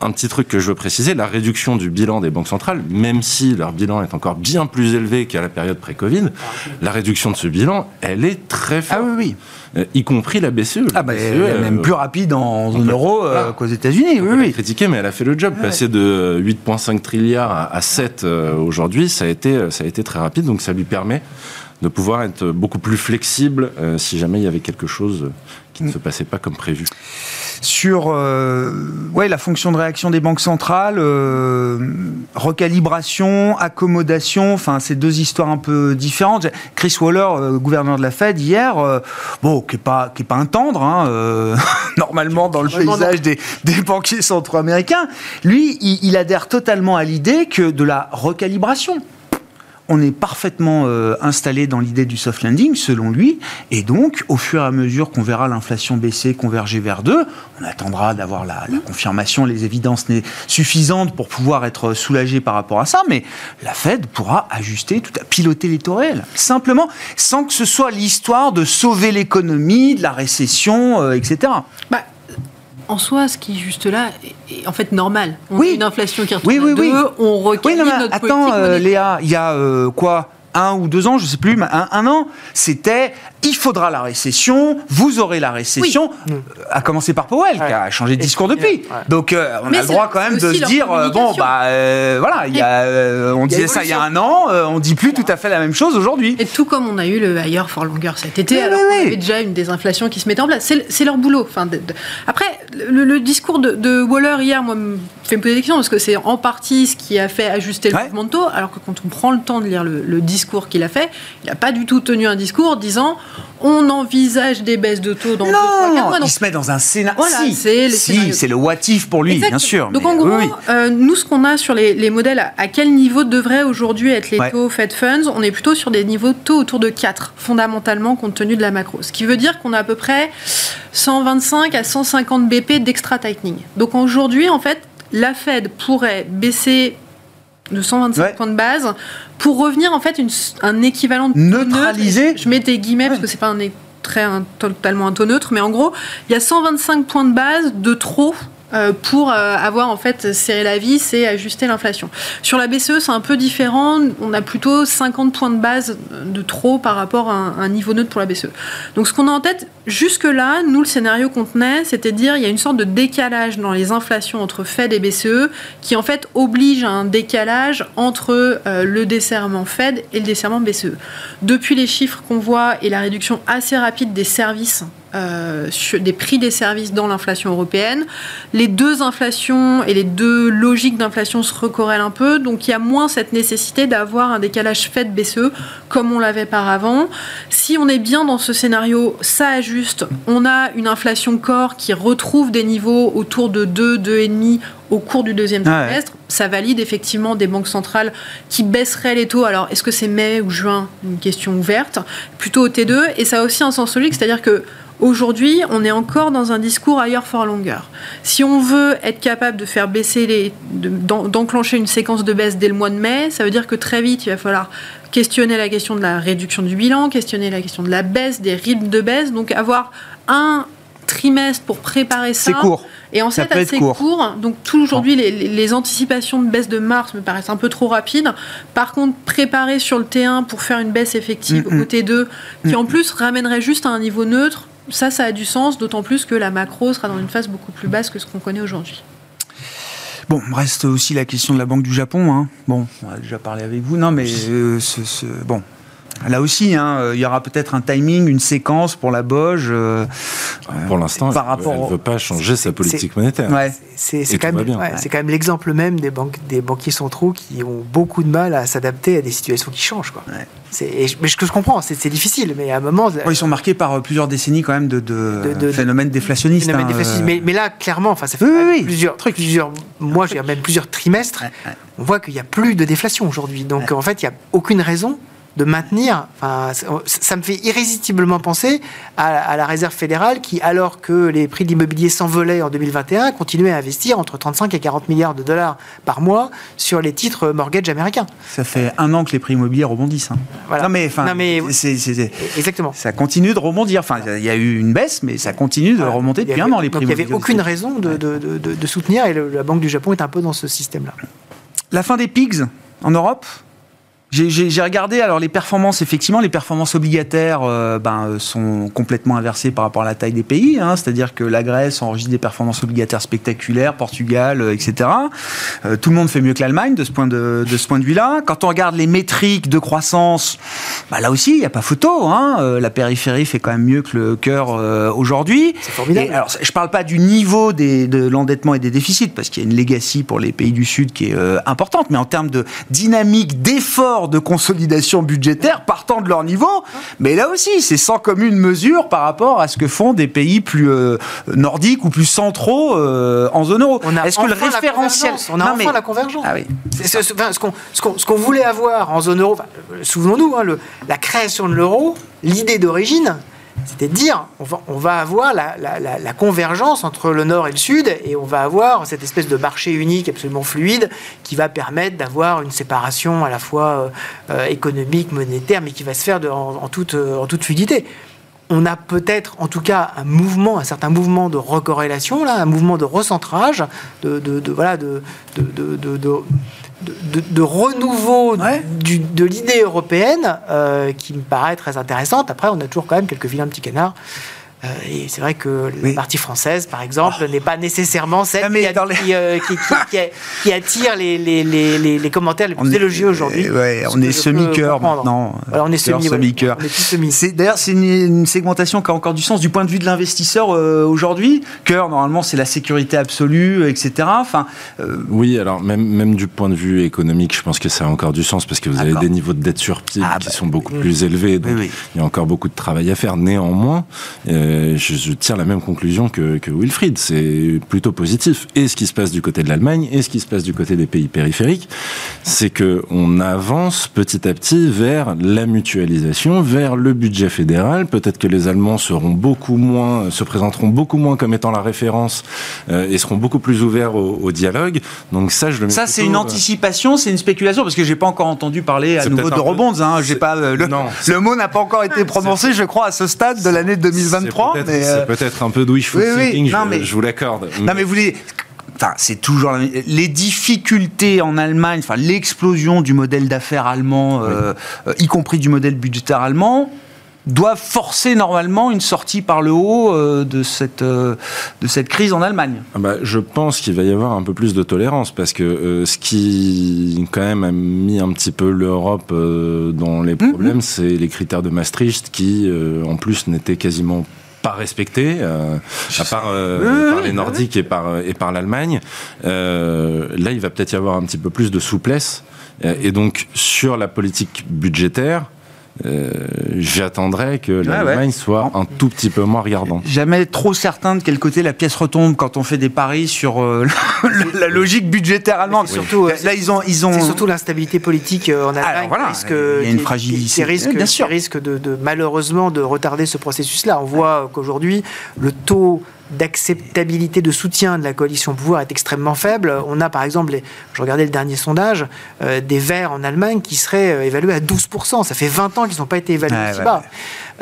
un petit truc que je veux préciser, la réduction du bilan des banques centrales, même si leur bilan est encore bien plus élevé qu'à la période pré-Covid, la réduction de ce bilan, elle est très forte. Ah oui, oui. Euh, y compris la BCE. Ah bah, La elle BCE, est même euh, plus rapide en zone euro euh, qu'aux États-Unis. Oui, oui. critiquer, mais elle a fait le job. Passer de 8,5 trilliards à, à 7 euh, aujourd'hui, ça a été ça a été très rapide. Donc ça lui permet de pouvoir être beaucoup plus flexible euh, si jamais il y avait quelque chose qui ne se passait pas comme prévu. Sur euh, ouais, la fonction de réaction des banques centrales, euh, recalibration, accommodation, enfin, c'est deux histoires un peu différentes. Chris Waller, euh, gouverneur de la Fed, hier, euh, bon, qui n'est pas, qui est pas un tendre, hein, euh, [LAUGHS] normalement dans le paysage des, des banquiers centraux américains, lui, il, il adhère totalement à l'idée que de la recalibration on est parfaitement euh, installé dans l'idée du soft landing, selon lui, et donc, au fur et à mesure qu'on verra l'inflation baisser, converger vers 2, on attendra d'avoir la, confirmation, les évidences suffisantes pour pouvoir être soulagé par rapport à ça, mais la Fed pourra ajuster, tout à piloter les taux réels, simplement, sans que ce soit l'histoire de sauver l'économie, de la récession, euh, etc. en soi, ce qui est juste là est, en fait normal. On Oui. a une inflation qui retourne Oui, oui, à oui. deux, on Oui, recalibre mais notre attends, politique euh. Léa, il y a euh, quoi un ou deux ans, je sais plus, mais un, un an, c'était il faudra la récession, vous aurez la récession, euh, à commencer par Powell, qui a changé de discours depuis. Donc euh, on Mais a le droit quand même de se dire, bon, bah euh, voilà, il y a, euh, on Il y a disait ça il y a un an, euh, on dit plus tout à fait la même chose aujourd'hui. Et tout comme on a eu le higher for longer cet été, Oui, alors oui, oui. avait déjà une désinflation qui se mettait en place. C'est c'est leur boulot. Enfin, de- de- Après, le, le discours de, de Waller hier, moi, me fait me poser des questions parce que c'est en partie ce qui a fait ajuster le Ouais. mouvement de taux, alors que quand on prend le temps de lire le, le discours qu'il a fait, il n'a pas du tout tenu un discours disant on envisage des baisses de taux dans Non, mois. il se met dans un scénario. Voilà, si, c'est si, c'est le what if pour lui, bien Exactement. sûr. Donc mais en gros, oui, oui. euh, nous, ce qu'on a sur les, les modèles, à, à quel niveau devraient aujourd'hui être les Ouais. taux Fed Funds On est plutôt sur des niveaux de taux autour de 4, fondamentalement, compte tenu de la macro. Ce qui veut dire qu'on a à peu près 125 à 150 BP d'extra tightening. Donc aujourd'hui, en fait, la Fed pourrait baisser de 125 Ouais. points de base pour revenir en fait une- un équivalent de neutre. Je mets des guillemets parce que c'est pas un très un- totalement un taux neutre, mais en gros, il y a 125 points de base de trop. Euh, pour euh, avoir en fait serré la vis et ajuster l'inflation. Sur la BCE, c'est un peu différent. On a plutôt 50 points de base de trop par rapport à un, niveau neutre pour la BCE. Donc ce qu'on a en tête jusque-là, nous le scénario qu'on tenait, c'était dire il y a une sorte de décalage dans les inflations entre Fed et BCE qui en fait oblige à un décalage entre euh, le desserrement Fed et le desserrement BCE. Depuis les chiffres qu'on voit et la réduction assez rapide des services euh, des prix des services dans l'inflation européenne. Les deux inflations et les deux logiques d'inflation se recorrèlent un peu, donc il y a moins cette nécessité d'avoir un décalage fait de BCE comme on l'avait par avant. Si on est bien dans ce scénario, ça ajuste. On a une inflation corps qui retrouve des niveaux autour de 2, 2,5 au cours du deuxième Ah ouais. trimestre. Ça valide effectivement des banques centrales qui baisseraient les taux. Alors, est-ce que c'est mai ou juin? Une question ouverte. Plutôt au T2. Et ça a aussi un sens logique, c'est-à-dire que Aujourd'hui, on est encore dans un discours ailleurs for longer. Si on veut être capable de faire baisser les, de- d'en- d'enclencher une séquence de baisse dès le mois de mai, ça veut dire que très vite, il va falloir questionner la question de la réduction du bilan, questionner la question de la baisse, des rythmes de baisse, donc avoir un trimestre pour préparer ça. C'est court. Et en fait, assez court. court. Donc tout aujourd'hui, les, anticipations de baisse de mars me paraissent un peu trop rapides. Par contre, préparer sur le T1 pour faire une baisse effective Mm, mm. au T2, qui en plus ramènerait juste à un niveau neutre, ça, ça a du sens, d'autant plus que la macro sera dans une phase beaucoup plus basse que ce qu'on connaît aujourd'hui. Bon, reste aussi la question de la Banque du Japon. hein. Bon, on a déjà parlé avec vous. Non, mais euh, bon. Là aussi, hein, euh, il y aura peut-être un timing, une séquence pour la Boge. euh, Pour l'instant, par elle ne au- veut pas changer sa politique monétaire. ouais. C'est quand, même- bien. ouais, c'est quand même l'exemple même des, banques, des banquiers centraux qui ont beaucoup de mal à s'adapter à des situations qui changent. Quoi. Et je- mais ce que je comprends, c'est difficile, mais à un moment. Ils sont marqués par euh, plusieurs décennies quand même de, de, De- de- phénomènes déflationnistes. phénomène hein, déflationniste. euh. mais, mais là, clairement, enfin, ça fait Oui, oui, oui. plusieurs, plusieurs mois, je même plusieurs trimestres. Ouais, ouais. On voit qu'il n'y a plus de déflation aujourd'hui. Donc, en fait, il n'y a aucune raison de maintenir. Enfin, ça me fait irrésistiblement penser à, la réserve fédérale qui, alors que les prix de l'immobilier s'envolaient en 2021, continuait à investir entre 35 et 40 milliards de dollars par mois sur les titres mortgage américains. Ça fait un an que les prix immobiliers rebondissent. Hein. Voilà. Non mais, enfin, mais c'est, exactement. Ça continue de rebondir. Enfin, il y a eu une baisse, mais ça continue de remonter depuis un an les prix. Donc il n'y avait aucune raison de, de, de, soutenir et la Banque du Japon est un peu dans ce système-là. La fin des pigs en Europe j'ai regardé, alors les performances, effectivement, les performances obligataires euh, ben, euh, sont complètement inversées par rapport à la taille des pays. Hein. C'est-à-dire que la Grèce enregistre des performances obligataires spectaculaires, Portugal, euh, etc. tout le monde fait mieux que l'Allemagne de ce point de, de, ce point de vue-là. Quand on regarde les métriques de croissance, bah, là aussi, il n'y a pas photo. Hein. la périphérie fait quand même mieux que le cœur aujourd'hui. C'est formidable. alors, je ne parle pas du niveau des, de l'endettement et des déficits, parce qu'il y a une legacy pour les pays du Sud qui est importante, mais en termes de dynamique d'effort de consolidation budgétaire partant de leur niveau. Mais là aussi, c'est sans commune mesure par rapport à ce que font des pays plus euh, nordiques ou plus centraux euh, en zone euro. Est-ce que le référentiel. On a enfin la convergence. Ah oui. ce qu'on voulait avoir en zone euro, souvenons-nous, hein, la création de l'euro, l'idée d'origine, c'était de dire, on va, avoir la, convergence entre le nord et le sud, et on va avoir cette espèce de marché unique absolument fluide qui va permettre d'avoir une séparation à la fois euh, économique, monétaire, mais qui va se faire de, en, toute, euh, en toute fluidité. On a peut-être, en tout cas, un mouvement, un certain mouvement de recorrélation, là, un mouvement de recentrage, voilà, de, de, de, renouveau de l'idée européenne euh, qui me paraît très intéressante. Après, on a toujours quand même quelques vilains petits canards euh, et c'est vrai que la partie française, par exemple, oh. n'est pas nécessairement celle euh, qui, attire les, les, les, les, commentaires les plus élogieux aujourd'hui. on est semi-cœur maintenant. on est semi-cœur. D'ailleurs, c'est une, segmentation qui a encore du sens du point de vue de l'investisseur euh, aujourd'hui. Cœur, normalement, c'est la sécurité absolue, etc. Enfin, Oui, alors même, même du point de vue économique, je pense que ça a encore du sens parce que vous avez des niveaux de dette sur pied ah, qui bah, sont beaucoup plus élevés. Donc il y a encore beaucoup de travail à faire. Néanmoins, je, tire la même conclusion que, que Wilfried. C'est plutôt positif. Et ce qui se passe du côté de l'Allemagne et ce qui se passe du côté des pays périphériques, c'est que on avance petit à petit vers la mutualisation, vers le budget fédéral. Peut-être que les Allemands seront beaucoup moins, se présenteront beaucoup moins comme étant la référence euh, et seront beaucoup plus ouverts au, dialogue. Donc ça, je le mets Ça, c'est une euh, anticipation, c'est une spéculation parce que j'ai pas encore entendu parler à nouveau de rebonds. Hein. J'ai pas euh, le, le mot n'a pas encore été prononcé, je crois, à ce stade de l'année 2023. C'est euh, peut-être un peu de wishful thinking, je, vous l'accorde. Non, mais vous voulez enfin, c'est toujours les difficultés en Allemagne, enfin l'explosion du modèle d'affaires allemand, euh, euh, y compris du modèle budgétaire allemand, doivent forcer normalement une sortie par le haut de, cette, de cette crise en Allemagne ah bah, Je pense qu'il va y avoir un peu plus de tolérance parce que ce qui quand même a mis un petit peu l'Europe dans les mhm. problèmes, c'est les critères de Maastricht qui en plus n'étaient quasiment pas respecté, euh, à part euh, par les Nordiques et par, euh, et par l'Allemagne. là, il va peut-être y avoir un petit peu plus de souplesse. Et donc, sur la politique budgétaire, euh, j'attendrai que ah l'Allemagne soit un tout petit peu moins regardante. Jamais trop certain de quel côté la pièce retombe quand on fait des paris sur euh, [LAUGHS] la logique budgétaire allemande. Surtout, euh, là, ils ont, ils ont. C'est surtout l'instabilité politique en Allemagne. voilà, il y a une fragilité. Risque, bien sûr. risque de, de, malheureusement de retarder ce processus-là. On voit qu'aujourd'hui, le taux d'acceptabilité, de soutien de la coalition pouvoir est extrêmement faible. On a par exemple, je regardais le dernier sondage, euh, des Verts en Allemagne qui seraient euh, évalués à 12%. Ça fait 20 ans qu'ils n'ont pas été évalués aussi bas.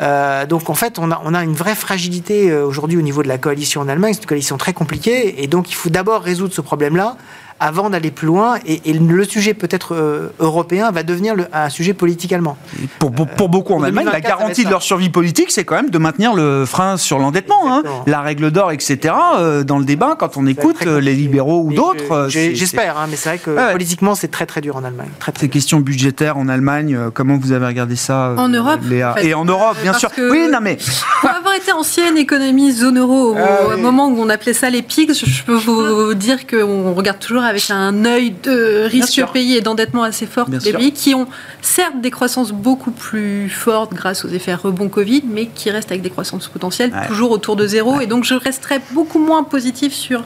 Euh, donc en fait, on a, on a une vraie fragilité aujourd'hui au niveau de la coalition en Allemagne. C'est une coalition très compliquée. Et donc il faut d'abord résoudre ce problème-là avant d'aller plus loin. Et, le sujet peut-être euh, européen va devenir un sujet politique allemand. Pour, pour, beaucoup en Allemagne, la garantie de leur survie politique, c'est quand même de maintenir le frein sur l'endettement. Hein. La règle d'or, etc. Euh, dans le débat, quand on écoute euh, les libéraux ou d'autres. J'espère, hein, mais c'est vrai que politiquement, c'est très très dur en Allemagne. Très, Ces questions budgétaires en Allemagne, comment vous avez regardé ça En Europe Et en Europe, bien sûr. Oui, non mais. [LAUGHS] Pour avoir été ancienne économie zone euro au, ah moment où on appelait ça les pics, je peux vous dire qu'on regarde toujours avec un œil de risque payé et d'endettement assez fort des pays qui ont certes des croissances beaucoup plus fortes grâce aux effets rebond Covid, mais qui restent avec des croissances potentielles toujours autour de zéro. Et donc je resterai beaucoup moins positif sur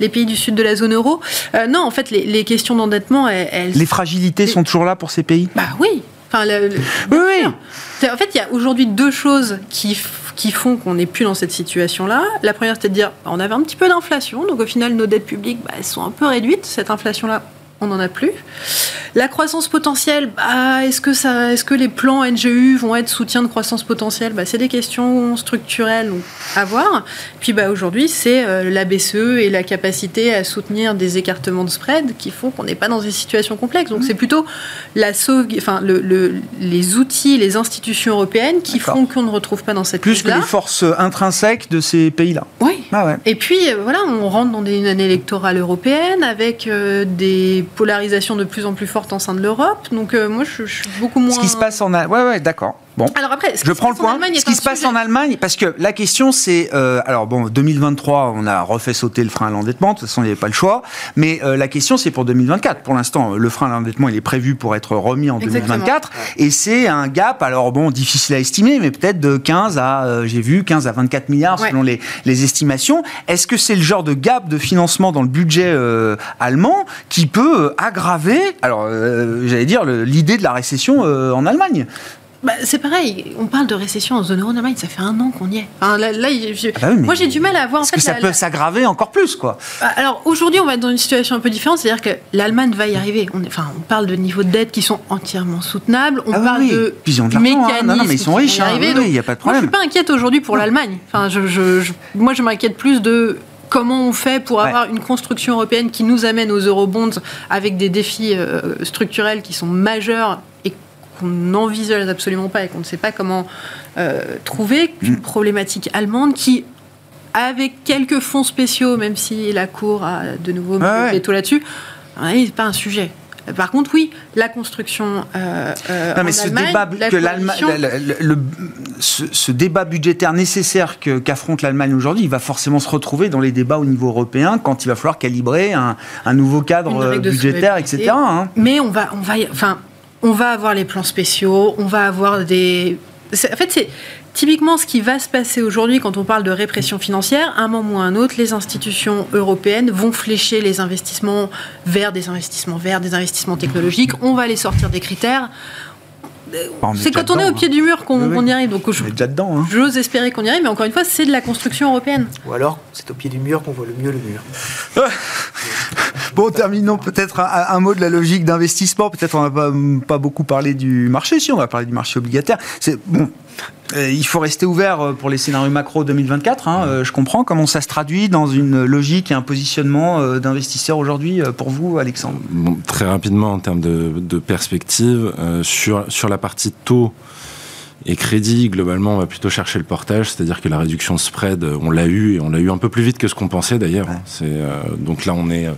les pays du sud de la zone euro. Euh, non, en fait, les, questions d'endettement, elles, Les fragilités sont toujours là pour ces pays? Bah oui, Enfin, le- le- Oui, En fait, il y a aujourd'hui deux choses qui, qui font qu'on n'est plus dans cette situation-là. La première, c'est de dire bah, on avait un petit peu d'inflation, donc au final, nos dettes publiques, bah, elles sont un peu réduites. Cette inflation-là, on n'en a plus. La croissance potentielle, bah, est-ce que, ça, est-ce que les plans NGU vont être soutien de croissance potentielle? Bah, C'est des questions structurelles à voir. Puis bah, aujourd'hui, c'est euh, la BCE et la capacité à soutenir des écartements de spread qui font qu'on n'est pas dans une situation complexe. Donc c'est plutôt la sauve, enfin, le- le- les outils, les institutions européennes qui font qu'on ne retrouve pas dans cette Plus que les forces intrinsèques de ces pays-là. Oui. Ah ouais. Et puis euh, voilà, on rentre dans des- une année électorale européenne avec euh, des polarisations de plus en plus fortes en sein de l'Europe. Donc euh, moi, je, suis beaucoup moins. Ce qui se passe en Allemagne. Ouais, ouais, d'accord. Bon. Alors après, Je prends le point. Ce qui se passe en Allemagne, parce que la question c'est, euh, alors bon, 2023, on a refait sauter le frein à l'endettement. De toute façon, il n'y avait pas le choix. Mais euh, la question c'est pour 2024. Pour l'instant, le frein à l'endettement, il est prévu pour être remis en Exactement. 2024, et c'est un gap. Alors bon, difficile à estimer, mais peut-être de 15 à, euh, j'ai vu, 15 à 24 milliards Ouais. selon les, les estimations. Est-ce que c'est le genre de gap de financement dans le budget allemand qui peut aggraver, alors j'allais dire l'idée de la récession en Allemagne? Bah, c'est pareil, on parle de récession en zone euro en Allemagne, ça fait un an qu'on y est. Enfin, là, là, je- je- Ah bah oui, moi j'ai du mal à voir. en fait, que ça la- peut la- s'aggraver encore plus, quoi? Bah, Alors aujourd'hui, on va être dans une situation un peu différente, c'est-à-dire que l'Allemagne va y arriver. On, est- enfin, on parle de niveaux de dette qui sont entièrement soutenables. On Ah oui, parle oui. de Puis ils ont de hein. mécanismes Non, non, mais ils sont riches, y hein. arriver. Oui, Donc, oui, y a pas de Moi, je suis problème. pas inquiète aujourd'hui pour l'Allemagne. Enfin, je, je- je- moi, je m'inquiète plus de comment on fait pour Ouais. avoir une construction européenne qui nous amène aux eurobonds avec des défis euh, structurels qui sont majeurs qu'on n'envisage absolument pas et qu'on ne sait pas comment euh, trouver Mm. qu'une problématique allemande qui avec quelques fonds spéciaux, même si la Cour a de nouveau mis Ouais, le ouais. là-dessus, c'est pas un sujet. Par contre, oui, la construction euh, euh, Non, mais en ce Allemagne, débat, la que l'Allemagne- coalition- le- le- le- ce, ce débat budgétaire nécessaire qu'affronte l'Allemagne aujourd'hui, il va forcément se retrouver dans les débats au niveau européen quand il va falloir calibrer un, un nouveau cadre Une budgétaire, etc. hein. Mais on va, on va, enfin, on va avoir les plans spéciaux, on va avoir des. c'est- En fait, c'est typiquement ce qui va se passer aujourd'hui quand on parle de répression financière. À un moment ou à un autre, les institutions européennes vont flécher les investissements vers des investissements verts, des investissements technologiques. On va les sortir des critères. C'est quand on est au pied du mur qu'on Oui, oui. qu'on y arrive. Donc, je- On est déjà dedans. hein. j'ose espérer qu'on y arrive, mais encore une fois, c'est de la construction européenne. Ou alors, c'est au pied du mur qu'on voit le mieux le mur. [LAUGHS] Bon, terminons peut-être un, mot de la logique d'investissement. Peut-être on n'a pas, pas beaucoup parlé du marché. Si, on va parler du marché obligataire. Euh, il faut rester ouvert euh, pour les scénarios macro 2024. hein, euh, je comprends comment ça se traduit dans une logique et un positionnement d'investisseurs aujourd'hui pour vous, Alexandre. Très rapidement, en termes de, de perspective, sur, sur la partie taux et crédit, globalement, on va plutôt chercher le portage, c'est-à-dire que la réduction de spread, on l'a eu, et on l'a eu un peu plus vite que ce qu'on pensait d'ailleurs. Ouais. C'est, euh, donc là, on est euh,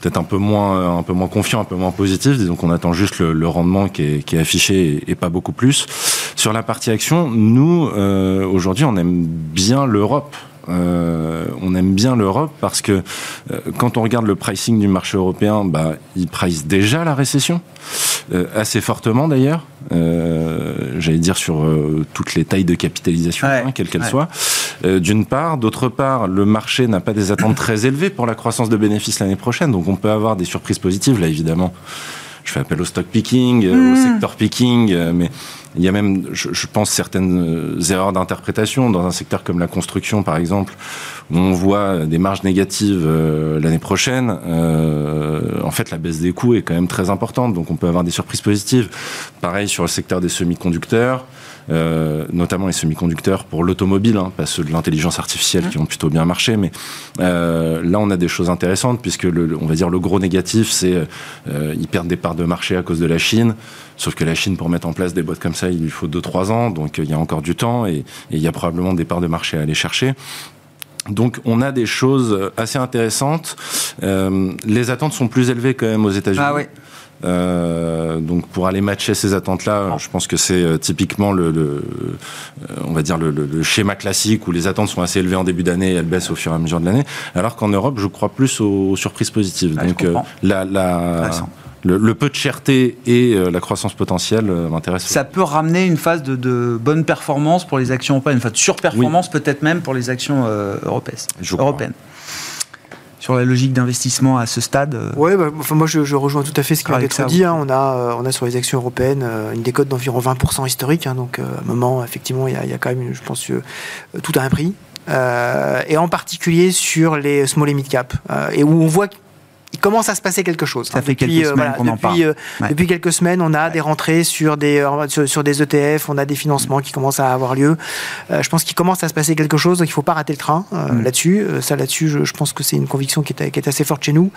peut-être un peu moins, un peu moins confiant, un peu moins positif. Disons qu'on attend juste le, le rendement qui est, qui est affiché et, et pas beaucoup plus. Sur la partie action, nous, euh, aujourd'hui, on aime bien l'Europe. Euh, on aime bien l'Europe parce que euh, quand on regarde le pricing du marché européen, bah, il price déjà la récession, euh, assez fortement d'ailleurs. J'allais dire sur toutes les tailles de capitalisation, Ouais, hein, quelles qu'elles ouais. soient. D'une part, d'autre part, le marché n'a pas des attentes très élevées pour la croissance de bénéfices l'année prochaine, donc on peut avoir des surprises positives là évidemment. Je fais appel au stock picking, au Mm. secteur picking, mais il y a même, je, pense, certaines euh, erreurs d'interprétation dans un secteur comme la construction, par exemple, où on voit des marges négatives euh, l'année prochaine. Euh, en fait, la baisse des coûts est quand même très importante, donc on peut avoir des surprises positives. Pareil sur le secteur des semi-conducteurs. Euh, notamment les semi-conducteurs pour l'automobile, hein, pas ceux de l'intelligence artificielle qui ont plutôt bien marché, mais euh, là on a des choses intéressantes puisque le, on va dire le gros négatif c'est euh, ils perdent des parts de marché à cause de la Chine, sauf que la Chine pour mettre en place des boîtes comme ça il lui faut 2-3 ans, donc il y a encore du temps et, et il y a probablement des parts de marché à aller chercher. Donc on a des choses assez intéressantes. Euh, les attentes sont plus élevées quand même aux États-Unis. Ah ouais. Euh, donc pour aller matcher ces attentes-là, je pense que c'est euh, typiquement le, le euh, on va dire le, le- le schéma classique où les attentes sont assez élevées en début d'année et elles baissent au fur et à mesure de l'année. Alors qu'en Europe, je crois plus aux, surprises positives. Je donc la, le, le peu de cherté et euh, la croissance potentielle euh, m'intéresse. Ça peut ramener une phase de, de bonne performance pour les actions européennes, une phase de surperformance peut-être même pour les actions euh, européennes. Je crois. européennes. Sur la logique d'investissement à ce stade Oui, bah, enfin, moi je, rejoins tout à fait ce qui vient d'être dit. Hein. on, a, on a sur les actions européennes une décote d'environ 20% historique. Hein. donc à un moment, effectivement, il y, a quand même, je pense, tout a un prix. et en particulier sur les small et mid cap. et où on voit il commence à se passer quelque chose. Ça fait depuis, quelques euh, semaines qu'on en parle. Euh, depuis quelques semaines, on a des rentrées sur des, euh, sur, des ETF, on a des financements qui commencent à avoir lieu. je pense qu'il commence à se passer quelque chose, donc il ne faut pas rater le train mm. là-dessus. ça, là-dessus, je, pense que c'est une conviction qui est, qui est, assez forte chez nous.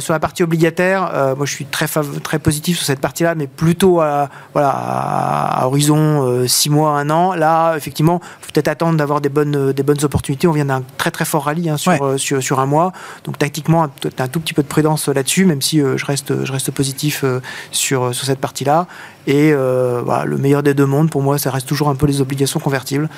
sur la partie obligataire, moi, je suis très, très positif sur cette partie-là, mais plutôt à, voilà, à horizon 6 mois, 1 an. Là, effectivement, il faut peut-être attendre d'avoir des bonnes, des bonnes opportunités. On vient d'un très très fort rallye hein, sur, sur, sur, un mois. Donc, tactiquement, un, un tout petit peu de prudence là-dessus, même si euh, je, reste, je reste positif euh, sur, sur cette partie-là. Et euh, le meilleur des deux mondes, pour moi, ça reste toujours un peu les obligations convertibles.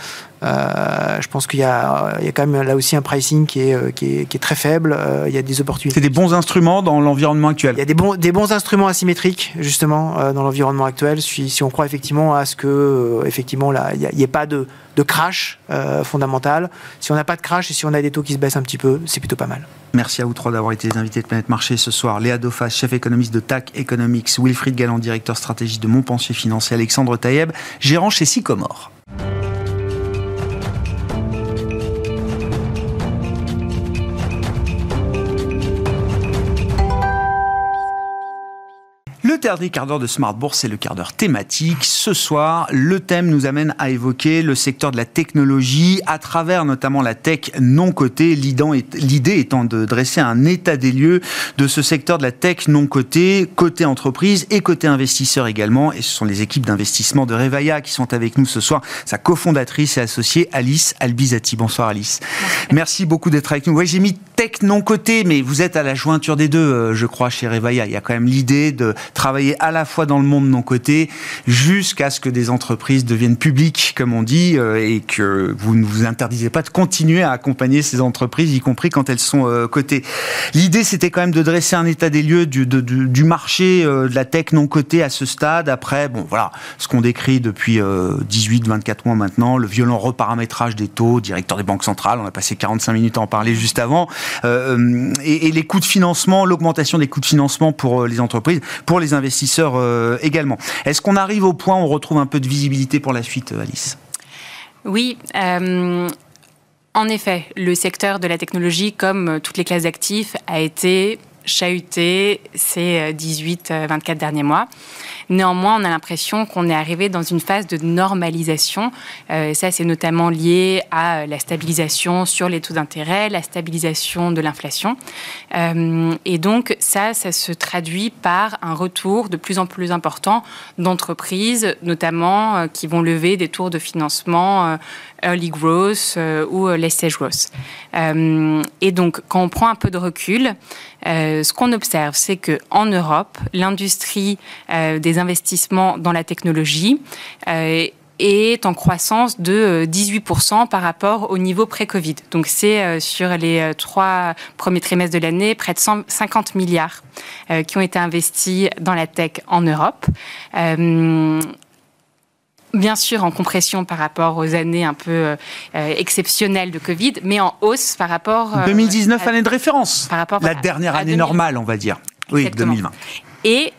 je pense qu'il y, y, a quand même là aussi un pricing qui est, qui est, qui est très faible. il y a des opportunités. C'est des bons instruments dans l'environnement actuel Il y a des bons, des bons instruments asymétriques, justement, dans l'environnement actuel, si, si, on croit effectivement à ce que, effectivement, là, il n'y ait pas de, de crash fondamental. Si on n'a pas de crash et si on a des taux qui se baissent un petit peu, c'est plutôt pas mal. Merci à vous trois d'avoir été les invités de Planète Marché ce soir. Léa Dofas, chef économiste de TAC Economics, Wilfried Galland, directeur stratégique de Montpensier Financier, Alexandre Taïeb, gérant chez Sycomore. Dernier quart d'heure de Smart Bourse, c'est le quart d'heure thématique. Ce soir, le thème nous amène à évoquer le secteur de la technologie à travers notamment la tech non cotée. L'idée étant de dresser un état des lieux de ce secteur de la tech non cotée, côté entreprise et côté investisseur également. Et ce sont les équipes d'investissement de Revaya qui sont avec nous ce soir. Sa cofondatrice et associée Alice Albizati. Bonsoir Alice. Merci beaucoup d'être avec nous. Oui, j'ai mis tech non cotée, mais vous êtes à la jointure des deux, euh, je crois, chez Revaya. Il y a quand même l'idée de travailler à la fois dans le monde non coté jusqu'à ce que des entreprises deviennent publiques, comme on dit, euh, et que vous ne vous interdisez pas de continuer à accompagner ces entreprises, y compris quand elles sont euh, cotées. L'idée, c'était quand même de dresser un état des lieux du, du marché de la tech non cotée à ce stade. Après, bon, voilà, ce qu'on décrit depuis 18-24 mois maintenant, le violent reparamétrage des taux, directeur des banques centrales, on a passé 45 minutes à en parler juste avant, et, et les coûts de financement, l'augmentation des coûts de financement pour les entreprises, pour les investisseurs euh, également. Est-ce qu'on arrive au point où on retrouve un peu de visibilité pour la suite, Alice? Oui. Euh, en effet, le secteur de la technologie, comme toutes les classes d'actifs, a été chahuté ces 18-24 derniers mois. Néanmoins, on a l'impression qu'on est arrivé dans une phase de normalisation. Euh, ça, c'est notamment lié à la stabilisation sur les taux d'intérêt, la stabilisation de l'inflation. Euh, et donc, ça, ça se traduit par un retour de plus en plus important d'entreprises, notamment euh, qui vont lever des tours de financement early growth ou late stage growth. et donc, quand on prend un peu de recul, ce qu'on observe, c'est que en Europe, l'industrie des investissements dans la technologie euh, est en croissance de 18% euh, par rapport au niveau pré-Covid. Donc c'est euh, sur les trois premiers trimestres de l'année près de 150 milliards qui ont été investis dans la tech en Europe. Bien sûr, en compression par rapport aux années un peu exceptionnelles de Covid, mais en hausse par rapport. 2019, année de référence. Par rapport la dernière année normale, on va dire. Oui, 2020. Et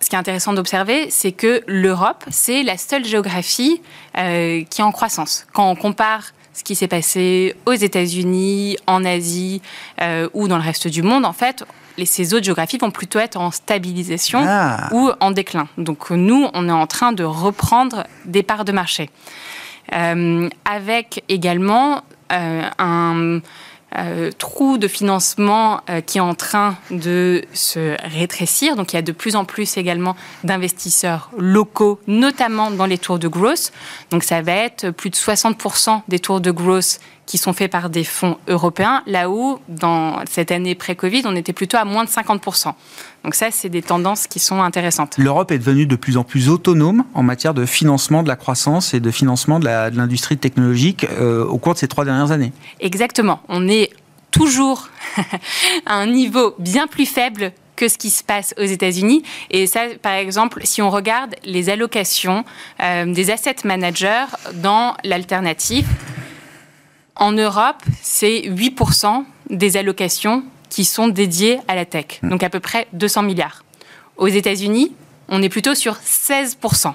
ce qui est intéressant d'observer, c'est que l'Europe, c'est la seule géographie euh, qui est en croissance. Quand on compare ce qui s'est passé aux États-Unis, en Asie euh, ou dans le reste du monde, en fait, les, ces autres géographies vont plutôt être en stabilisation ah. ou en déclin. Donc nous, on est en train de reprendre des parts de marché. Euh, avec également un euh, trou de financement euh, qui est en train de se rétrécir. Donc il y a de plus en plus également d'investisseurs locaux, notamment dans les tours de growth. Donc ça va être plus de 60% des tours de growth qui sont faits par des fonds européens, là où, dans cette année pré-Covid, on était plutôt à moins de 50%. Donc ça, c'est des tendances qui sont intéressantes. L'Europe est devenue de plus en plus autonome en matière de financement de la croissance et de financement de l'industrie technologique euh, au cours de ces trois dernières années. Exactement. On est toujours [LAUGHS] à un niveau bien plus faible que ce qui se passe aux États-Unis. Et ça, par exemple, si on regarde les allocations euh, des asset managers dans l'alternative, en Europe, c'est 8% des allocations qui sont dédiées à la tech, donc à peu près 200 milliards. Aux États-Unis, on est plutôt sur 16%,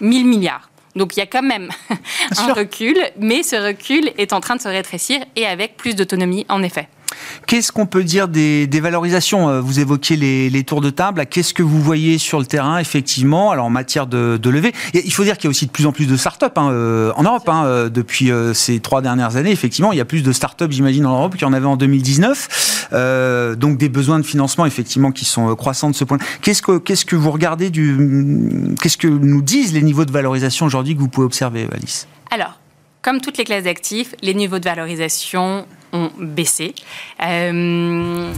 1000 milliards. Donc il y a quand même [LAUGHS] un recul, mais ce recul est en train de se rétrécir et avec plus d'autonomie en effet. Qu'est-ce qu'on peut dire des, valorisations euh, Vous évoquiez les, tours de table. Qu'est-ce que vous voyez sur le terrain, effectivement, alors en matière de, levée? Il faut dire qu'il y a aussi de plus en plus de start-up hein, euh, en Europe. Hein, euh, depuis ces trois dernières années, effectivement, il y a plus de start-up, j'imagine, en Europe qu'il y en avait en 2019. donc des besoins de financement, effectivement, qui sont croissants de ce point. Qu'est-ce que, qu'est-ce que vous regardez. Qu'est-ce que nous disent les niveaux de valorisation aujourd'hui que vous pouvez observer, Alice? Alors, comme toutes les classes d'actifs, les niveaux de valorisation ont baissé. Euh,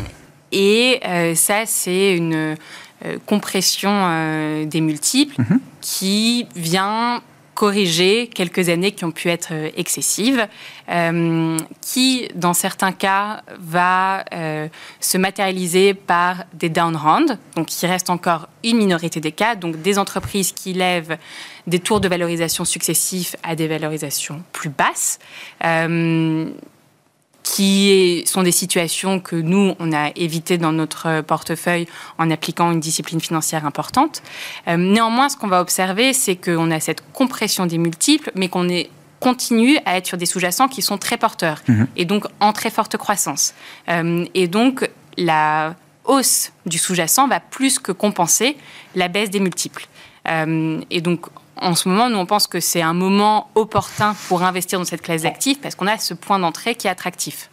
et euh, ça, c'est une euh, compression des multiples mhm. qui vient corriger quelques années qui ont pu être excessives, qui, dans certains cas, va se matérialiser par des down rounds, donc il reste encore une minorité des cas, donc des entreprises qui lèvent des tours de valorisation successifs à des valorisations plus basses qui sont des situations que nous, on a évitées dans notre portefeuille en appliquant une discipline financière importante. Euh, néanmoins, ce qu'on va observer, c'est qu'on a cette compression des multiples, mais qu'on est continue à être sur des sous-jacents qui sont très porteurs mhm. et donc en très forte croissance. Euh, et donc, la hausse du sous-jacent va plus que compenser la baisse des multiples. Euh, et donc, en ce moment, nous, on pense que c'est un moment opportun pour investir dans cette classe d'actifs parce qu'on a ce point d'entrée qui est attractif.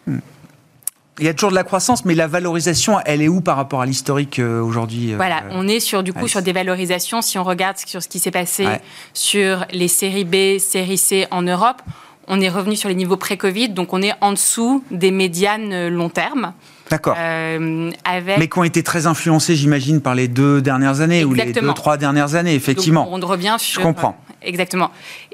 Il y a toujours de la croissance, mais la valorisation, elle est où par rapport à l'historique euh, aujourd'hui euh, Voilà, on est sur du coup sur des valorisations. Si on regarde sur ce qui s'est passé sur les séries B, séries C en Europe, on est revenu sur les niveaux pré-Covid, donc on est en dessous des médianes euh, long terme. D'accord. Mais qui ont été très influencés, j'imagine, par les deux dernières années ou les deux, trois dernières années, effectivement. on revient sur. Je comprends. Exactement.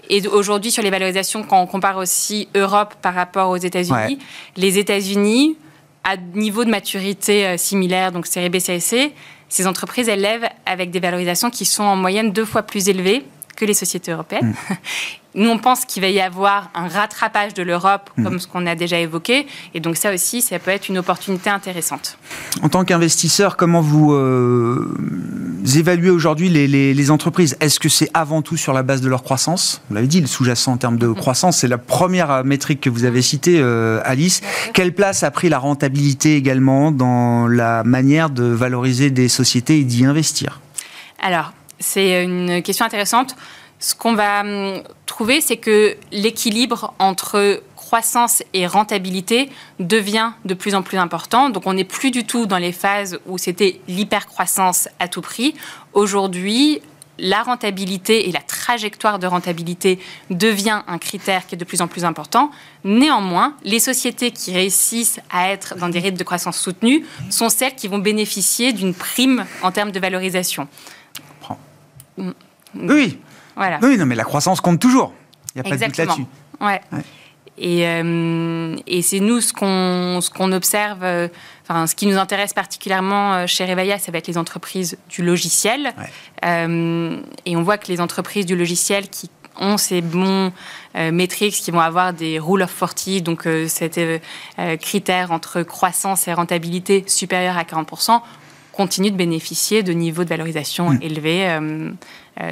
Et aujourd'hui, sur les valorisations, quand on compare aussi Europe par rapport aux États-Unis, les États-Unis, à niveau de maturité euh, similaire, donc série B, ces entreprises, elles lèvent avec des valorisations qui sont en moyenne deux fois plus élevées que les sociétés européennes. Mm. [LAUGHS] Nous, on pense qu'il va y avoir un rattrapage de l'Europe, mm. comme ce qu'on a déjà évoqué. Et donc ça aussi, ça peut être une opportunité intéressante. En tant qu'investisseur, comment vous euh, évaluez aujourd'hui les, entreprises? Est-ce que c'est avant tout sur la base de leur croissance? Vous l'avez dit, le sous-jacent en termes de mm. croissance, c'est la première métrique que vous avez citée, euh, Alice. Quelle place a pris la rentabilité également dans la manière de valoriser des sociétés et d'y investir? Alors, c'est une question intéressante. Ce qu'on va hum, trouver, c'est que l'équilibre entre croissance et rentabilité devient de plus en plus important. Donc on n'est plus du tout dans les phases où c'était l'hypercroissance à tout prix. Aujourd'hui, la rentabilité et la trajectoire de rentabilité devient un critère qui est de plus en plus important. Néanmoins, les sociétés qui réussissent à être dans des rythmes de croissance soutenus sont celles qui vont bénéficier d'une prime en termes de valorisation. Mm. Oui. Voilà. Oui, non, mais la croissance compte toujours. Il n'y a pas de doute là-dessus. Ouais. Et, euh, et c'est nous ce qu'on ce qu'on observe. Euh, enfin, ce qui nous intéresse particulièrement euh, chez Revaya, ça va être les entreprises du logiciel. et on voit que les entreprises du logiciel qui ont ces bons métriques, qui vont avoir des rule of 40, donc cet critère entre croissance et rentabilité supérieur à 40%, continuent de bénéficier de niveaux de valorisation mmh. élevés.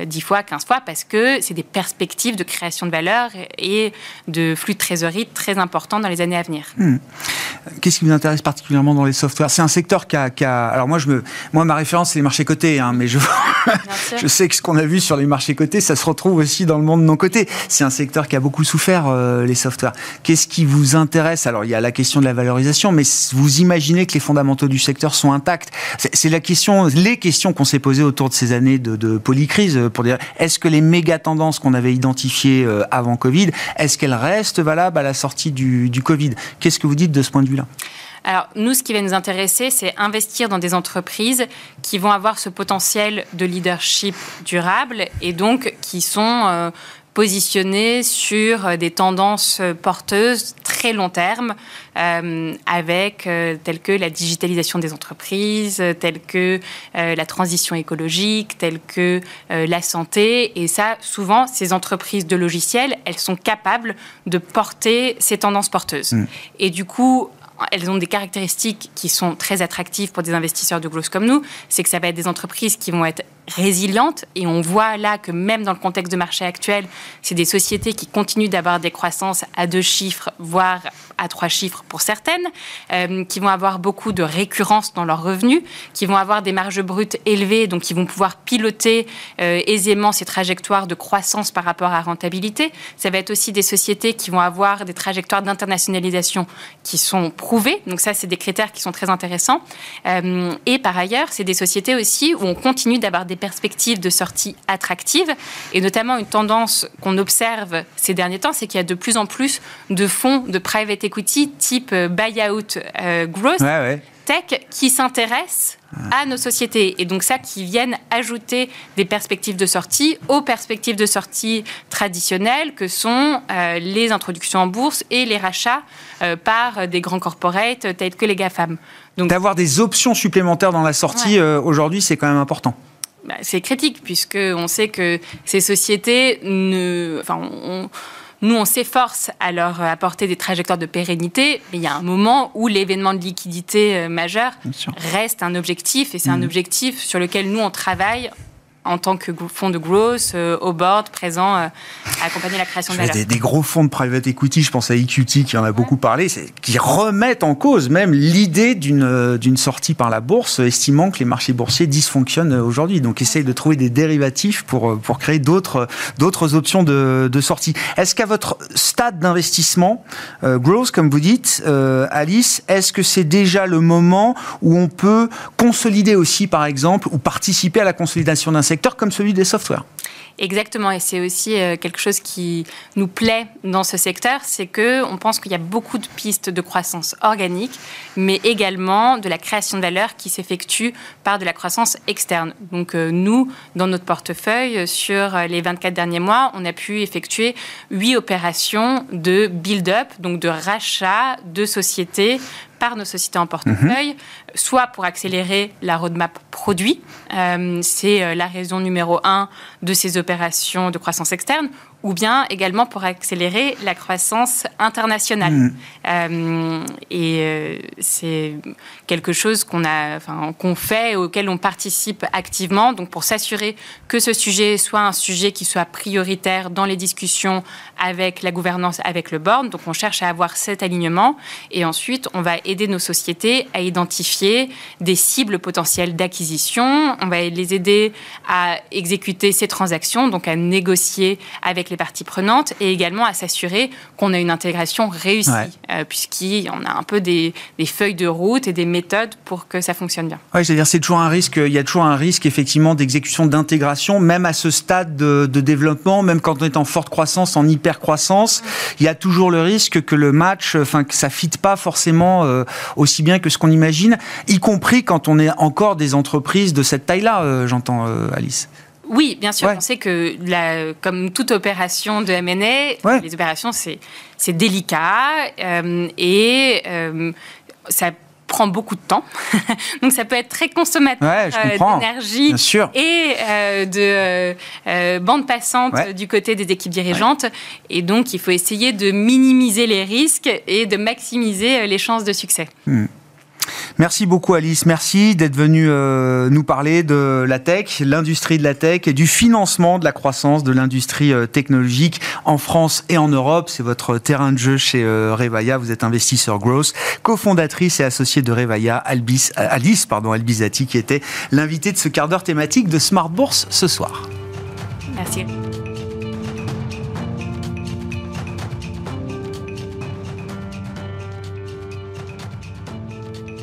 10 euh, fois, 15 fois, parce que c'est des perspectives de création de valeur et de flux de trésorerie très importants dans les années à venir. Hmm. Qu'est-ce qui vous intéresse particulièrement dans les softwares? C'est un secteur qui a, Alors moi, je me... moi, ma référence, c'est les marchés cotés, hein, mais je... [LAUGHS] je sais que ce qu'on a vu sur les marchés cotés, ça se retrouve aussi dans le monde non coté. C'est un secteur qui a beaucoup souffert, euh, les softwares. Qu'est-ce qui vous intéresse? Alors, il y a la question de la valorisation, mais vous imaginez que les fondamentaux du secteur sont intacts C'est la question, les questions qu'on s'est posées autour de ces années de, de polycrise euh, pour dire est-ce que les méga tendances qu'on avait identifiées euh, avant Covid, est-ce qu'elles restent valables à la sortie du, Covid? Qu'est-ce que vous dites de ce point de vue-là? Alors, nous, ce qui va nous intéresser, c'est investir dans des entreprises qui vont avoir ce potentiel de leadership durable et donc qui sont euh, positionner sur euh, des tendances euh, porteuses très long terme, euh, avec telles que la digitalisation des entreprises, telles que la transition écologique, telles que la santé. Et ça, souvent, ces entreprises de logiciels, elles sont capables de porter ces tendances porteuses. Mm. Et du coup, elles ont des caractéristiques qui sont très attractives pour des investisseurs de growth comme nous. C'est que ça va être des entreprises qui vont être résilientes et on voit là que même dans le contexte de marché actuel, c'est des sociétés qui continuent d'avoir des croissances à deux chiffres, voire à trois chiffres pour certaines, euh, qui vont avoir beaucoup de récurrence dans leurs revenus, qui vont avoir des marges brutes élevées, donc qui vont pouvoir piloter euh, aisément ces trajectoires de croissance par rapport à rentabilité. Ça va être aussi des sociétés qui vont avoir des trajectoires d'internationalisation qui sont prouvées. Donc ça, c'est des critères qui sont très intéressants. Euh, et par ailleurs, c'est des sociétés aussi où on continue d'avoir des perspectives de sortie attractives, et notamment une tendance qu'on observe ces derniers temps, c'est qu'il y a de plus en plus de fonds de private equity type euh, buyout euh, growth tech qui s'intéressent à nos sociétés et donc ça qui viennent ajouter des perspectives de sortie aux perspectives de sortie traditionnelles que sont euh, les introductions en bourse et les rachats par des grands corporates tels que les GAFAM. Donc d'avoir des options supplémentaires dans la sortie aujourd'hui, c'est quand même important. Bah, c'est critique puisque on sait que ces sociétés ne, enfin, on, nous, on s'efforce à leur apporter des trajectoires de pérennité, mais il y a un moment où l'événement de liquidité euh, majeur reste un objectif, et c'est un mmh. objectif sur lequel nous, on travaille en tant que fonds de growth, euh, au board, présent euh, à accompagner la création de valeur. Des, des, gros fonds de private equity, je pense à EQT qui en a beaucoup parlé, qui remettent en cause même l'idée d'une euh, d'une sortie par la bourse, estimant que les marchés boursiers dysfonctionnent aujourd'hui. Donc, essayent de trouver des dérivatifs pour, pour créer d'autres options de, de sortie. Est-ce qu'à votre stade d'investissement, growth, comme vous dites, Alice, est-ce que c'est déjà le moment où on peut consolider aussi, par exemple, ou participer à la consolidation d'un secteur comme celui des softwares. Exactement, et c'est aussi euh, quelque chose qui nous plaît dans ce secteur, c'est que on pense qu'il y a beaucoup de pistes de croissance organique, mais également de la création de valeur qui s'effectue par de la croissance externe. Donc euh, nous, dans notre portefeuille, sur les 24 derniers mois, on a pu effectuer huit opérations de build-up, donc de rachat de sociétés par nos sociétés en portefeuille, soit pour accélérer la roadmap produit, euh, c'est euh, la raison numéro un de ces opérations de croissance externe, ou bien également pour accélérer la croissance internationale. Mm. Euh, et euh, c'est quelque chose qu'on a, enfin, qu'on fait, auquel on participe activement, donc pour s'assurer que ce sujet soit un sujet qui soit prioritaire dans les discussions avec la gouvernance, avec le board. Donc on cherche à avoir cet alignement, et ensuite on va aider nos sociétés à identifier des cibles potentielles d'acquisition. On va les aider à exécuter ces transactions, donc à négocier avec les parties prenantes et également à s'assurer qu'on a une intégration réussie, euh, puisqu'il y en a un peu des, feuilles de route et des méthodes pour que ça fonctionne bien. Oui, c'est-à-dire c'est toujours un risque, il y a toujours un risque effectivement d'exécution d'intégration, même à ce stade de, développement, même quand on est en forte croissance, en hyper croissance, il y a toujours le risque que le match, enfin que ça fitte pas forcément euh, aussi bien que ce qu'on imagine, y compris quand on est encore des entreprises de cette taille-là, euh, j'entends Alice. Oui, bien sûr. On sait que, la, comme toute opération de M&A, les opérations, c'est délicat euh, et euh, ça prend beaucoup de temps. [LAUGHS] Donc ça peut être très consommateur euh, d'énergie et de bande passante du côté des équipes dirigeantes. Et donc il faut essayer de minimiser les risques et de maximiser les chances de succès. Hmm. Merci beaucoup Alice, merci d'être venue euh, nous parler de la tech, l'industrie de la tech et du financement de la croissance de l'industrie euh, technologique en France et en Europe. C'est votre terrain de jeu chez euh, Revaya, vous êtes investisseur growth, cofondatrice et associée de Revaya, Alice pardon, Albizati, qui était l'invité de ce quart d'heure thématique de Smart Bourse ce soir. Merci.